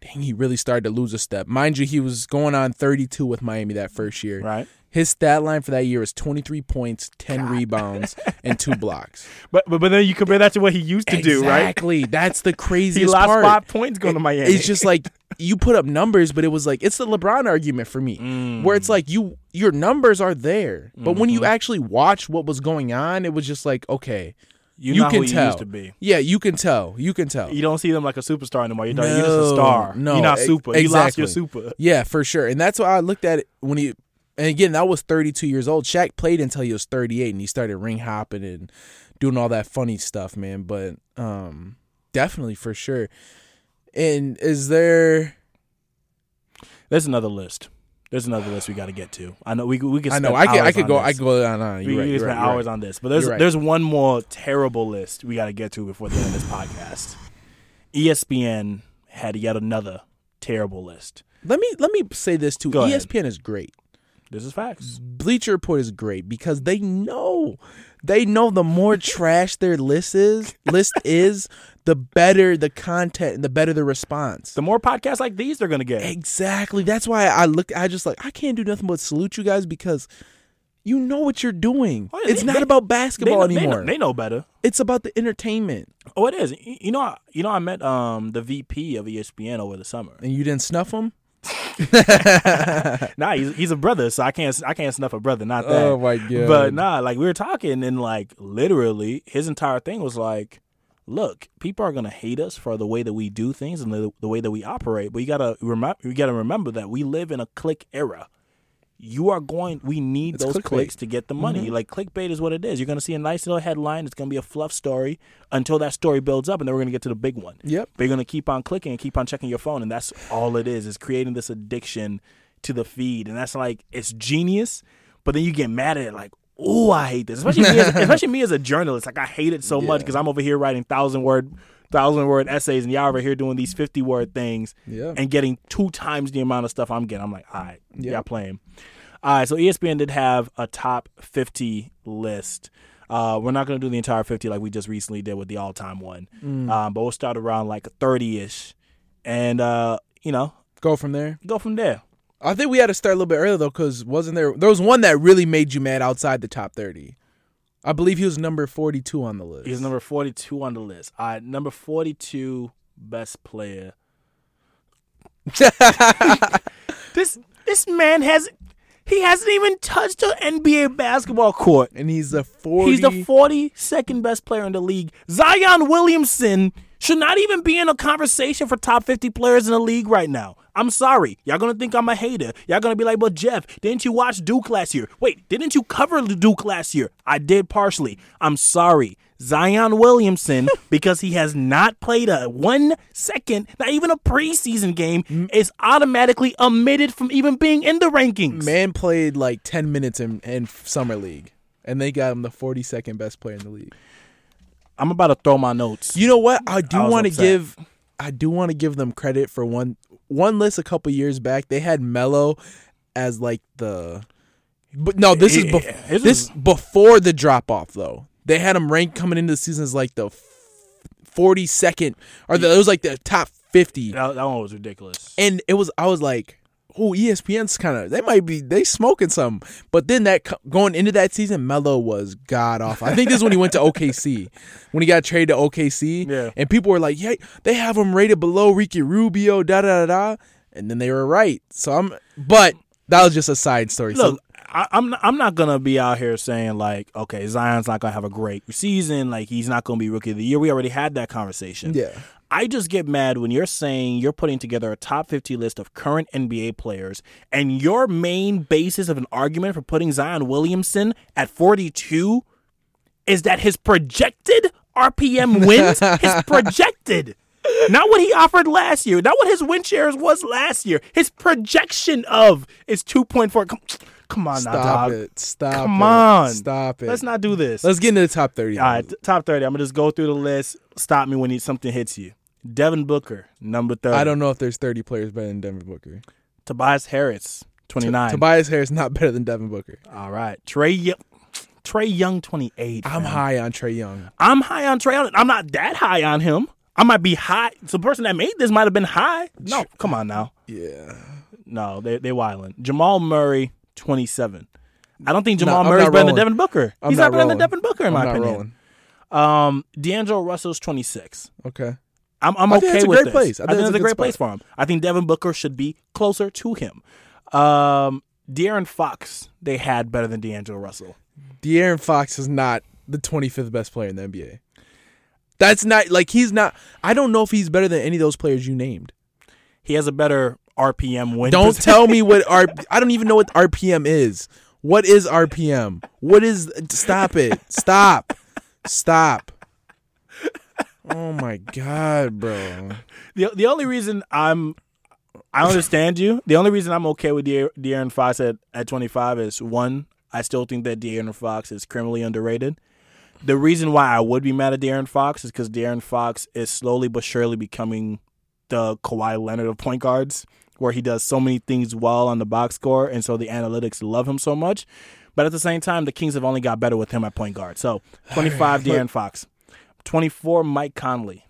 dang, he really started to lose a step. Mind you, he was going on 32 with Miami that first year. Right. His stat line for that year was 23 points, 10 rebounds, and two blocks. But, but but then you compare that to what he used to do, right? Exactly. That's the craziest part. He lost part. five points going to Miami. It's just like you put up numbers, but it was like it's the LeBron argument for me, Mm. where it's like you your numbers are there, but when Mm-hmm. you actually watch what was going on, it was just like okay, you, you can who tell. he used to be. yeah, you can tell, you can tell. You don't see them like a superstar anymore. You're, you're just a star. no, you're not super. You lost your super. Yeah, for sure. And that's why I looked at it when he and again, that was 32 years old. Shaq played until he was 38 and he started ring hopping and doing all that funny stuff, man, but um definitely for sure. And is there There's another list. There's another list we got to get to. I know we we can. I know I could I could go this. I could go on on. We right. can spend right, hours right. on this, but there's there's one more terrible list we got to get to before the end of this podcast. ESPN had yet another terrible list. Let me let me say this too. Go ahead. ESPN is great. This is facts. Bleacher Report is great because they know they know the more trash their list is list is, the better the content and the better the response. The more podcasts like these they're gonna get. Exactly. That's why I look. I just like I can't do nothing but salute you guys because you know what you're doing. Oh, yeah, it's they- not they- about They basketball know, they, anymore. know, they know better. it's about the entertainment. Oh, it is. You know, I- you know, I met um the VP of ESPN over the summer. And you didn't snuff them. Nah, he's, he's a brother, so I can't I can't snuff a brother. Not oh that. Oh my god. But nah, like we were talking, and like literally, his entire thing was like, "Look, people are gonna hate us for the way that we do things and the, the way that we operate, but you gotta remember, you gotta remember that we live in a click era. You are going. We need It's those clickbait. clicks to get the mm-hmm. money. Like clickbait is what it is. You're gonna see a nice little headline. It's gonna be a fluff story until that story builds up, and then we're gonna get to the big one. Yep. But you're gonna keep on clicking and keep on checking your phone, and that's all it is. Is creating this addiction to the feed, and that's like it's genius. But then you get mad at it, like, oh, I hate this. Especially me, as, especially me as a journalist, like I hate it so much because I'm over here writing thousand word, thousand word essays, and y'all over here doing these fifty word things Yeah. and getting two times the amount of stuff I'm getting. I'm like, all right, Yeah. y'all playing. All right, so ESPN did have a top 50 list. Uh, we're not going to do the entire 50 like we just recently did with the all time one, Mm. um, but we'll start around like 30 ish and, uh, you know, Go from there. go from there. I think we had to start a little bit earlier though, because wasn't there? There was one that really made you mad outside the top thirty. I believe he was number 42 on the list. He's number 42 on the list. All right, number 42 best player. this this man has he hasn't even touched an NBA basketball court. and he's the 40 He's the 42nd best player in the league. Zion Williamson should not even be in a conversation for top 50 players in the league right now. I'm sorry. Y'all gonna think I'm a hater. Y'all gonna be like, but Jeff, didn't you watch Duke last year? Wait, didn't you cover the Duke last year? I did partially. I'm sorry. Zion Williamson, because he has not played a one second, not even a preseason game, is automatically omitted from even being in the rankings. man played like 10 minutes in, in summer league and they got him the 42nd best player in the league. I'm about to throw my notes. You know what? I do want to give I do want to give them credit for one one list a couple years back. They had Melo as like the but no, this is Yeah, bef- his this before the drop off though. They had him ranked coming into the season as like the forty second or the, it was like the top fifty, that, that one was ridiculous. and it was I was like, oh, ESPN's kind of they might be they smoking something. But then that going into that season, Melo was god off. I think this is when he went to OKC when he got traded to OKC, Yeah. and people were like, yeah, they have him rated below Ricky Rubio, da da da da, and then they were right. So I'm, but that was just a side story. Look, so I, I'm I'm not gonna be out here saying like, okay, Zion's not gonna have a great season, like he's not gonna be rookie of the year. We already had that conversation. yeah, I just get mad when you're saying you're putting together a top 50 list of current NBA players, and your main basis of an argument for putting Zion Williamson at 42 is that his projected RPM wins, his projected. Not what he offered last year. Not what his win shares was last year. His projection of is 2.4. Come, come on now, stop dog. it, stop, Come it, on. stop it. Let's not do this. Let's get into the top thirty. All right, t- top 30. I'm going to just go through the list. Stop me when something hits you. Devin Booker, number 30. I don't know if there's thirty players better than Devin Booker. Tobias Harris, 29. Tobias Harris not better than Devin Booker. All right. Trae Young, Trae Young, 28. I'm fam. high on Trae Young. I'm high on Trae Young. I'm not that high on him. I might be high. So the person that made this might have been high. No, come on now. Yeah. No, they they wilding. Jamal Murray, 27. I don't think Jamal I'm Murray's better than. Devin Booker. I'm He's not not, better rolling. than Devin Booker in I'm my opinion. rolling. Um, D'Angelo Russell's 26. Okay. I'm, I'm I think okay that's a with great this. place. I I think think that's it's a great good place for him. I think Devin Booker should be closer to him. Um, De'Aaron Fox, they had better than D'Angelo Russell. De'Aaron Fox is not the 25th best player in the NBA. That's not like he's not. I don't know if he's better than any of those players you named. He has a better RPM win. Don't percent- tell me what R. I don't even know what RPM is. What is RPM? What is? Stop it! Stop! Stop! Oh my god, bro! the the only reason I'm I understand you. The only reason I'm okay with De- De'Aaron Fox at, at 25 is one, I still think that De'Aaron Fox is criminally underrated. The reason why I would be mad at De'Aaron Fox is because De'Aaron Fox is slowly but surely becoming the Kawhi Leonard of point guards, where he does so many things well on the box score, and so the analytics love him so much. But at the same time, the Kings have only got better with him at point guard. So 25 De'Aaron Fox, 24 Mike Conley,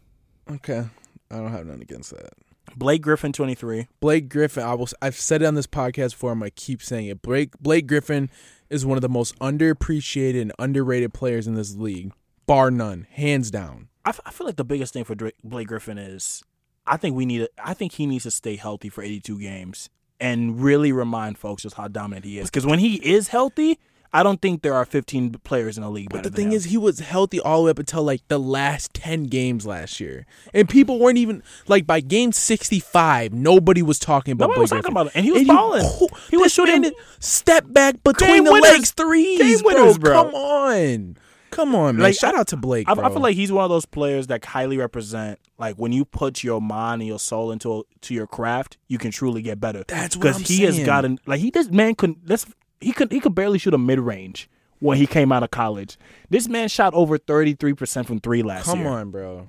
Okay, I don't have none against that. Blake Griffin 23. Blake Griffin, I will. I've said it on this podcast before. I'm gonna keep saying it. Blake Blake Griffin is one of the most underappreciated and underrated players in this league, bar none, hands down. I, f- I feel like the biggest thing for Dra- Blake Griffin is I think we need I think he needs to stay healthy for 82 games and really remind folks just how dominant he is because when he is healthy, I don't think there are 15 players in the league. But the thing is, he was healthy all the way up until like the last ten games last year, and people weren't even like by game sixty five. Nobody was talking about. Nobody Blake was talking about it, and he was balling. He was shooting- step back between Game the winners. legs threes, Game winners, bro. Come on, come on, man. Like, Shout out to Blake. I, bro. I feel like he's one of those players that highly represent like when you put your mind and your soul into to your craft, you can truly get better. That's what I'm he has gotten like he this man couldn't this he could he could barely shoot a mid range when he came out of college. This man shot over 33% from 3 last come year. Come on, bro.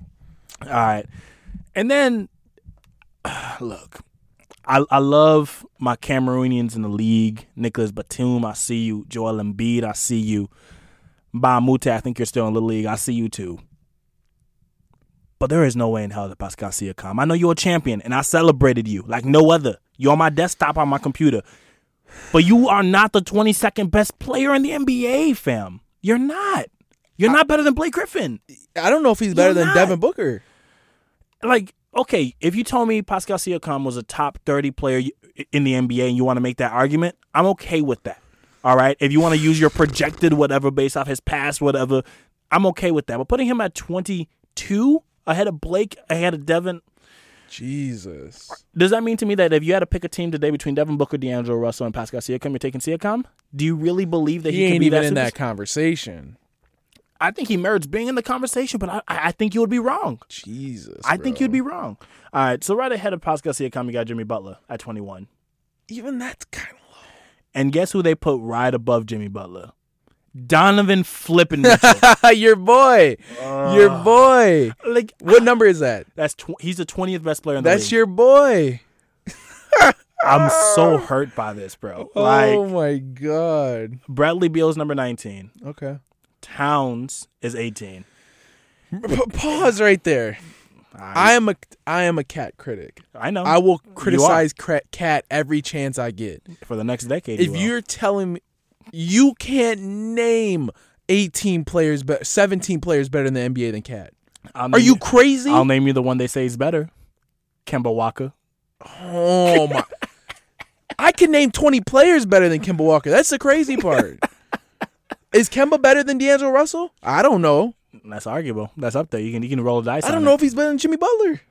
All right. And then, look, I, I love my Cameroonians in the league. Nicholas Batum, I see you. Joel Embiid, I see you. Mbah a Moute, I think you're still in the league. I see you too. But there is no way in hell that Pascal Siakam. I know you're a champion, and I celebrated you like no other. You're on my desktop on my computer. But you are not the 22nd best player in the NBA, fam. You're not. You're not better than Blake Griffin. I don't know if he's better You're than not. Devin Booker. Like, okay, if you told me Pascal Siakam was a top 30 player in the NBA and you want to make that argument, I'm okay with that. All right. If you want to use your projected whatever based off his past, whatever, I'm okay with that. But putting him at 22 ahead of Blake, ahead of Devin, Jesus. does that mean to me that if you had to pick a team today between Devin Booker, D'Angelo Russell, and Pascal Siakam, you're taking Siakam? Do you really believe that he, He be even that in superstar? that conversation. I think he merits being in the conversation, but I, I think you would be wrong. Jesus. I think you'd be wrong. All right, so right ahead of Pascal Siakam, you got Jimmy Butler at 21. even that's kind of low. And guess who they put right above Jimmy Butler? Donovan flipping. Your boy. your boy. like What number is that? that's tw- he's the 20th best player in the That's league. That's your boy. I'm so hurt by this, bro. Oh like oh my god. Bradley Beal's number 19. Okay. Towns is 18. P- pause right there. I I, am a I am a KAT critic. I know. I will criticize KAT every chance I get. for the next decade. If you you're telling me you can't name 18 players but 17 players better in the NBA than KAT. Are you crazy? I'll name you the one they say is better. Kemba Walker. Oh my. I can name 20 players better than Kemba Walker. That's the crazy part. Is Kemba better than D'Angelo Russell? I don't know. That's arguable. That's up there. You can you can roll the dice. I don't on know it. if he's better than Jimmy Butler.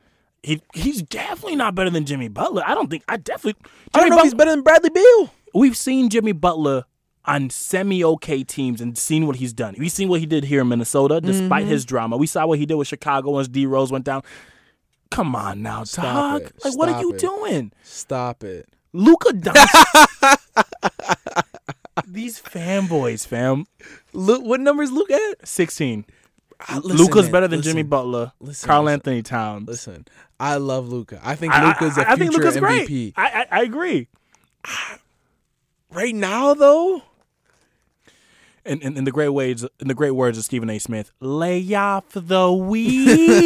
he he's definitely not better than Jimmy Butler. I don't think I definitely. I don't Jimmy know if he's better than Bradley Beal. We've seen Jimmy Butler on semi okay teams and seen what he's done. We've seen what he did here in Minnesota, despite Mm-hmm. his drama. We saw what he did with Chicago once D Rose went down. Come on now, Stop dog. it. Like, what are you it. doing? Stop it. Luka Doncic. These fanboys, fam. Luke, what number is Luke at? 16. Ah, listen, Luka's man, better than listen, Jimmy Butler. listen, Karl. Anthony Towns. Listen, I love Luka. I think I- Luka's a I, I think future Luka's MVP. great. I, I, I agree. Right now, though, In, in, in the great words, in the great words of Stephen A. Smith, lay off the weed.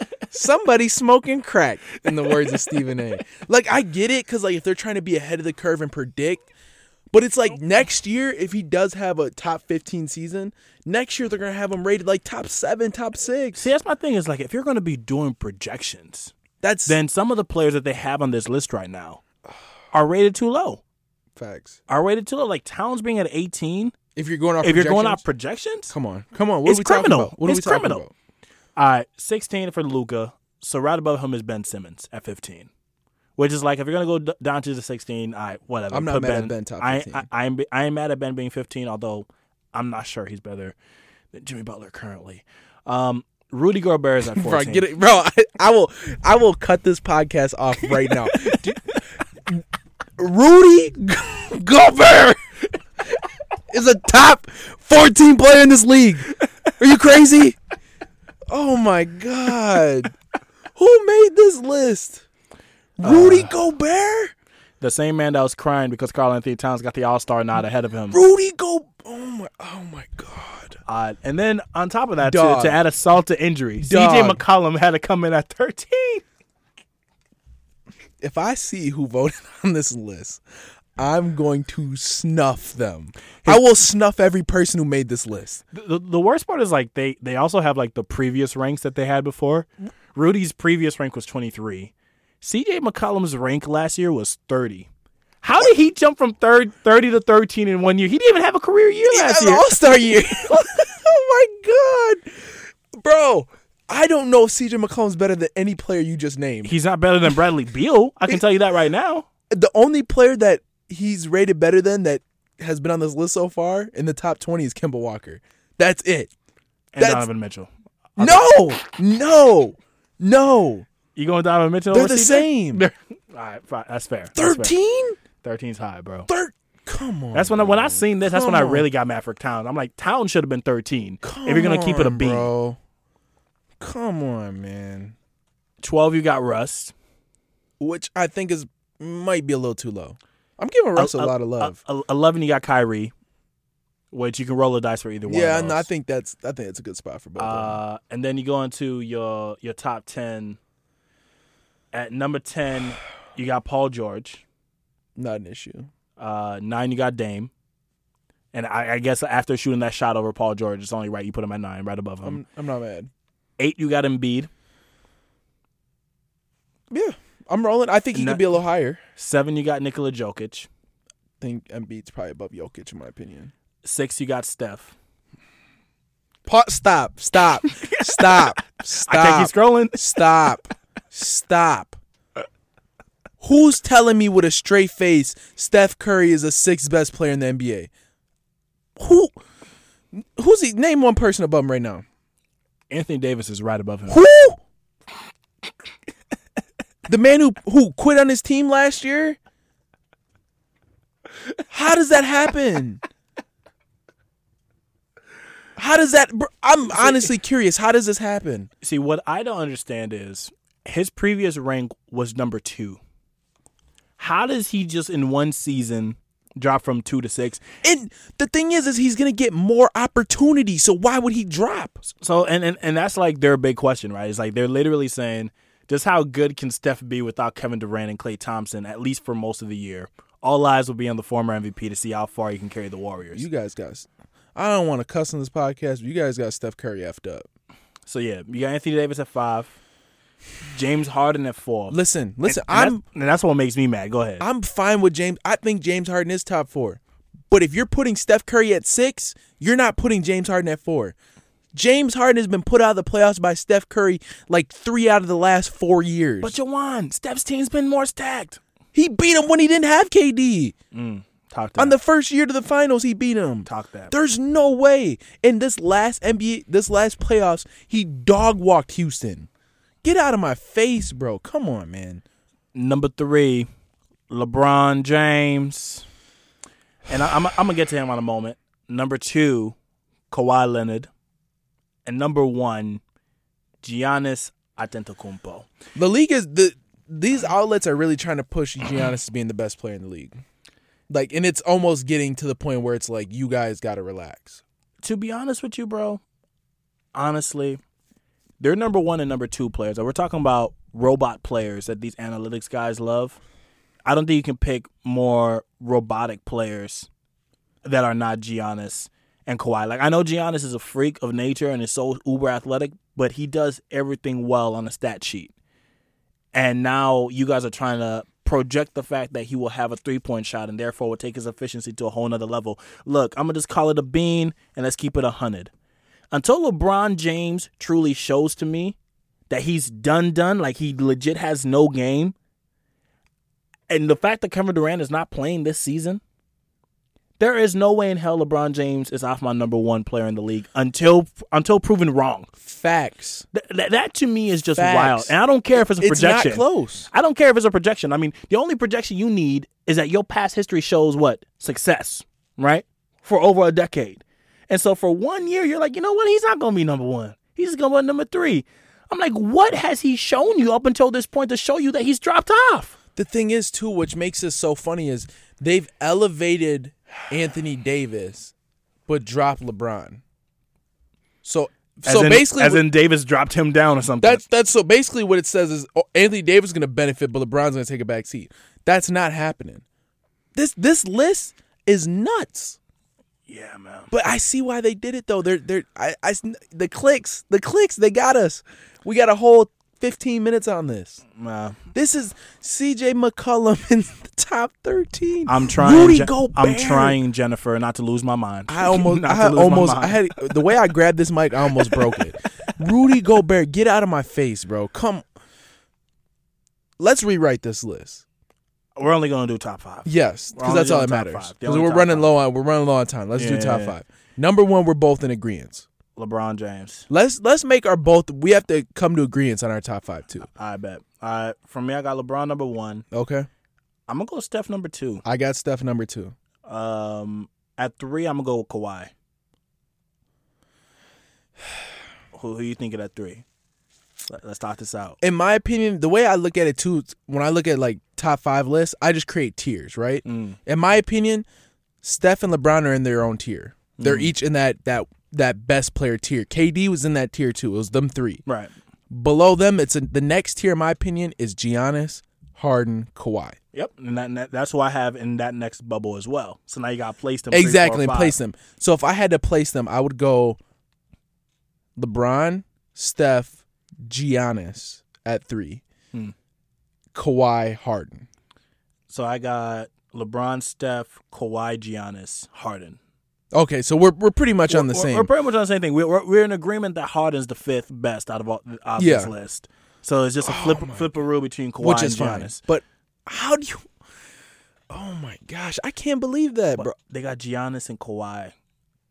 somebody smoking crack. In the words of Stephen A. Like I get it, because like if they're trying to be ahead of the curve and predict, but it's like next year if he does have a top fifteen season, next year they're gonna have him rated like top seven, top six. See, that's my thing. Is like if you're going to be doing projections, That's then some of the players that they have on this list right now are rated too low. Facts. Are rated too low. Like Towns being at 18. If you're going off, If you're going off projections- come on, come on. What It's are we talking criminal. about? What It's are we talking criminal. about? all right, 16 for Luka. So right above him is Ben Simmons at 15. Which is like if you're gonna go d- down to the 16, all right, whatever. I'm not Put mad at Ben top I, I, I am I am mad at Ben being 15, although I'm not sure he's better than Jimmy Butler currently. Um, Rudy Gobert is at 14. Bro, get it, bro. I, I will, I will cut this podcast off right now. Dude, Rudy Gobert is a top 14 player in this league. Are you crazy? Oh my god, who made this list? Rudy Gobert. The same man that was crying because Karl-Anthony Towns got the All Star nod ahead of him. Rudy Go. Oh my. Oh my god. Uh, and then on top of that, to, to add assault to injury, CJ Dog. McCollum had to come in at 13. If I see who voted on this list, I'm going to snuff them. I will snuff every person who made this list. The, the worst part is like they they also have like the previous ranks that they had before. Rudy's previous rank was 23. CJ McCollum's rank last year was 30. How did he jump from third 30 to 13 in one year? He didn't even have a career year last year. All Star year. oh my god, bro! I don't know if CJ McCollum's better than any player you just named. He's not better than Bradley Beal. I can tell you that right now. The only player that he's rated better than that has been on this list so far in the top 20 is Kemba Walker. That's it. And That's- Donovan Mitchell. No, no, no. You going Donovan Mitchell? They're the CJ? same. All right, fine. That's fair. 13? 13's high, bro. Thir- Come on. That's when I, when I seen this. That's when I really got mad for Towns. I'm like, Towns should have been 13. Come if you're gonna keep it a B. bro. Come on, man. 12, you got Russ. Which I think is might be a little too low. I'm giving Russ a, El- lot of love. el- 11, you got Kyrie, which you can roll the dice for either one. yeah, of and I think that's I think it's a good spot for both. of them. Uh, and then you go into your your top 10. At number 10, you got Paul George. Not an issue. Uh, nine, you got Dame. And I, I guess after shooting that shot over Paul George, it's only right you put him at nine, right above him. I'm I'm not mad. Eight, you got Embiid. Yeah, I'm rolling. I think he could be a little higher. Seven, you got Nikola Jokic. I think Embiid's probably above Jokic in my opinion. Six, you got Steph. Pa- stop, stop, stop, stop. I can't stop, keep scrolling. stop, stop. Who's telling me with a straight face Steph Curry is the sixth best player in the NBA? Who? Who's he? Name one person above him right now. Anthony Davis is right above him. Who? the man who who quit on his team last year? How does that happen? How does that? I'm honestly curious. How does this happen? See, what I don't understand is his previous rank was number two. How does he just in one season drop from two to six? And the thing is, is he's gonna get more opportunity. So why would he drop? So and, and and that's like their big question, right? It's like they're literally saying, just how good can Steph be without Kevin Durant and Klay Thompson, at least for most of the year? All eyes will be on the former MVP to see how far he can carry the Warriors. You guys got. I don't want to cuss on this podcast, but you guys got Steph Curry effed up. so yeah, you got Anthony Davis at five, James Harden at four. Listen, listen. and, I'm that's, and that's what makes me mad. Go ahead. I'm fine with James. I think James Harden is top four. But if you're putting Steph Curry at six, you're not putting James Harden at four. James Harden has been put out of the playoffs by Steph Curry like three out of the last four years. but Jawon, Steph's team's been more stacked. he beat him when he didn't have KD. Mm, talk to On the first year to the finals, he beat him. Talk that. There's no way. In this last NBA, this last playoffs, he dog walked Houston. Get out of my face, bro. Come on, man. Number three, LeBron James. And I, I'm, I'm going to get to him in a moment. Number two, Kawhi Leonard. And number one, Giannis Antetokounmpo. The league is the these outlets are really trying to push Giannis as being the best player in the league. Like, and it's almost getting to the point where it's like you guys got to relax. To be honest with you, bro, honestly, they're number one and number two players. We're talking about robot players that these analytics guys love. I don't think you can pick more robotic players that are not Giannis and Kawhi. Like I know Giannis is a freak of nature and is so uber athletic, but he does everything well on a stat sheet. And now you guys are trying to project the fact that he will have a three point shot and therefore will take his efficiency to a whole nother level. Look, I'm gonna just call it a bean and let's keep it a hundred. Until LeBron James truly shows to me that he's done done, like he legit has no game. And the fact that Kevin Durant is not playing this season, there is no way in hell LeBron James is off my number one player in the league until until proven wrong. Facts. Th- th- that to me is just Facts. wild, and I don't care if it's a It's not projection. close. I don't care if it's a projection. I mean, the only projection you need is that your past history shows what success, right? For over a decade, and so for one year, you're like, you know what? He's not going to be number one. He's going to be number three. I'm like, what has he shown you up until this point to show you that he's dropped off? The thing is, too, which makes this so funny is they've elevated Anthony Davis, but dropped LeBron. So, As so in, basically, as what- in Davis dropped him down or something. That's that's so basically what it says is oh, Anthony Davis is going to benefit, but LeBron's going to take a back seat. That's not happening. This this list is nuts. Yeah, man. But I see why they did it though. They're they're I, I the clicks the clicks they got us. We got a whole fifteen minutes on this. Nah. This is C.J. McCollum in the top thirteen. I'm trying. Rudy Je- Gobert. I'm trying, Jennifer, not to lose my mind. I almost, I almost. I had the way I grabbed this mic. I almost broke it. Rudy Gobert, get out of my face, bro. Come. Let's rewrite this list. We're only gonna do top five. Yes, because that's all that matters. Because we're running five. low on we're running low on time. Let's do top yeah, yeah. five. Number one, we're both in agreement. LeBron James. Let's let's make our both. We have to come to agreements on our top five too. I bet. All right. For me, I got LeBron number one. Okay, I'm gonna go Steph number two. I got Steph number two. Um, at three, I'm gonna go with Kawhi. Who, who you thinking at three? Let, us talk this out. In my opinion, the way I look at it too, when I look at like top five lists, I just create tiers, right? Mm. In my opinion, Steph and LeBron are in their own tier. They're each in that that that best player tier. KD was in that tier too. It was them three. Right. Below them, it's a, the next tier. In my opinion, is Giannis, Harden, Kawhi. Yep, and, that, and that- that's who I have in that next bubble as well. So now you got to place them three, four, Exactly, place them. So if I had to place them, I would go LeBron, Steph, Giannis at three, Hmm. Kawhi, Harden. So I got LeBron, Steph, Kawhi, Giannis, Harden. Okay, so we're we're pretty much on the We're- same. We're pretty much on the same thing. We're, we're, we're in agreement that Harden's the fifth best out of all out Yeah. this list. So it's just a flip flip a rule between Kawhi which is and fine. Giannis. But how do you? Oh my gosh, I can't believe that, But bro. they got Giannis and Kawhi,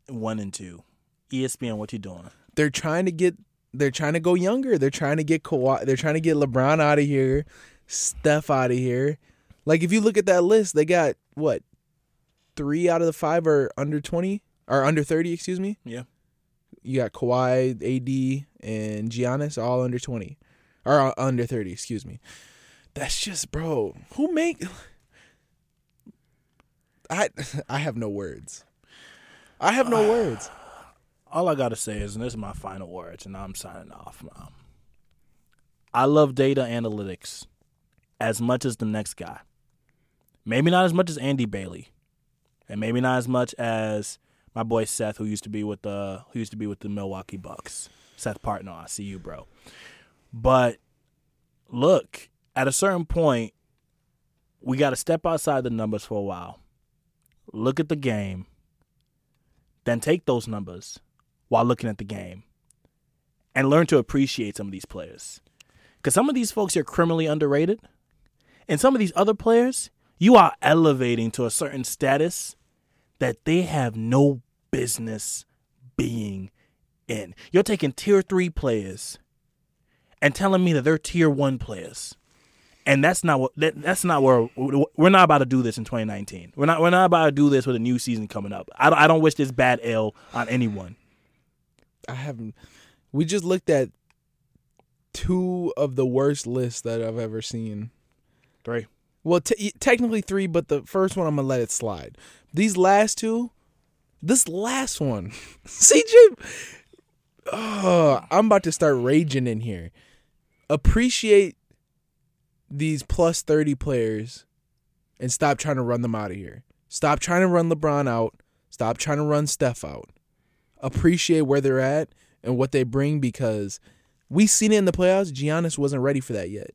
one and two. ESPN, what you doing? They're trying to get. They're trying to go younger. They're trying to get Kawhi. They're trying to get LeBron out of here, Steph out of here. Like if you look at that list, they got what three out of the five are under twenty or under thirty. Excuse me. Yeah. You got Kawhi, AD, and Giannis all under twenty, or uh, under thirty. Excuse me. That's just, bro. Who make? I I have no words. I have no words. All I gotta say is, and this is my final words, and I'm signing off. Um, I love data analytics as much as the next guy. Maybe not as much as Andy Bailey, and maybe not as much as my boy Seth, who used to be with the who used to be with the Milwaukee Bucks. Seth Partnow, I see you, bro. But look, at a certain point, we got to step outside the numbers for a while. Look at the game, then take those numbers while looking at the game, and learn to appreciate some of these players. Because some of these folks are criminally underrated, and some of these other players you are elevating to a certain status that they have no business being in. You're taking tier three players and telling me that they're tier one players. And that's not what that, that's not where we're not about to do this in 2019. We're not we're not about to do this with a new season coming up. I don't, I don't wish this bad ill on anyone. I haven't. We just looked at two of the worst lists that I've ever seen. Three. Well, t- technically three, but the first one I'm gonna let it slide. These last two, this last one, CJ. Oh, I'm about to start raging in here. Appreciate these plus thirty players, and stop trying to run them out of here. Stop trying to run LeBron out. Stop trying to run Steph out. Appreciate where they're at and what they bring because we seen it in the playoffs. Giannis wasn't ready for that yet.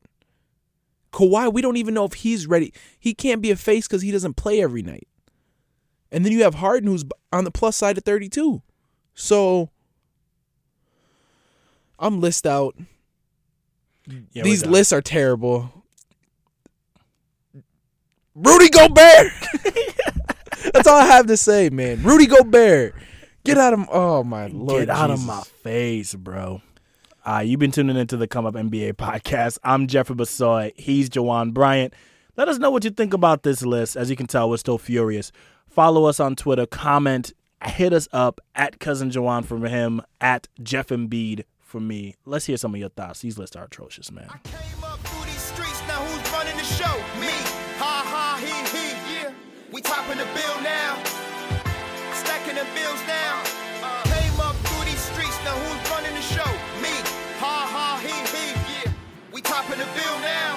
Kawhi, we don't even know if he's ready. He can't be a face because he doesn't play every night. And then you have Harden, who's on the plus side of 32. So I'm list out. Yeah, These lists are terrible. Rudy Gobert. That's all I have to say, man. Rudy Gobert. Get out of oh my lord. Get out of my face, bro. Uh, you've been tuning into the Come Up NBA podcast. I'm Jeffrey Basoy. He's Jawon Bryant. Let us know what you think about this list. As you can tell, we're still furious. Follow us on Twitter. Comment. Hit us up at Cousin Jawon for him, at Jeff Embiid for me. Let's hear some of your thoughts. These lists are atrocious, man knocking the bills down. Came up through these streets, now who's running the show? Me. Ha ha, he he. We topping the bill now.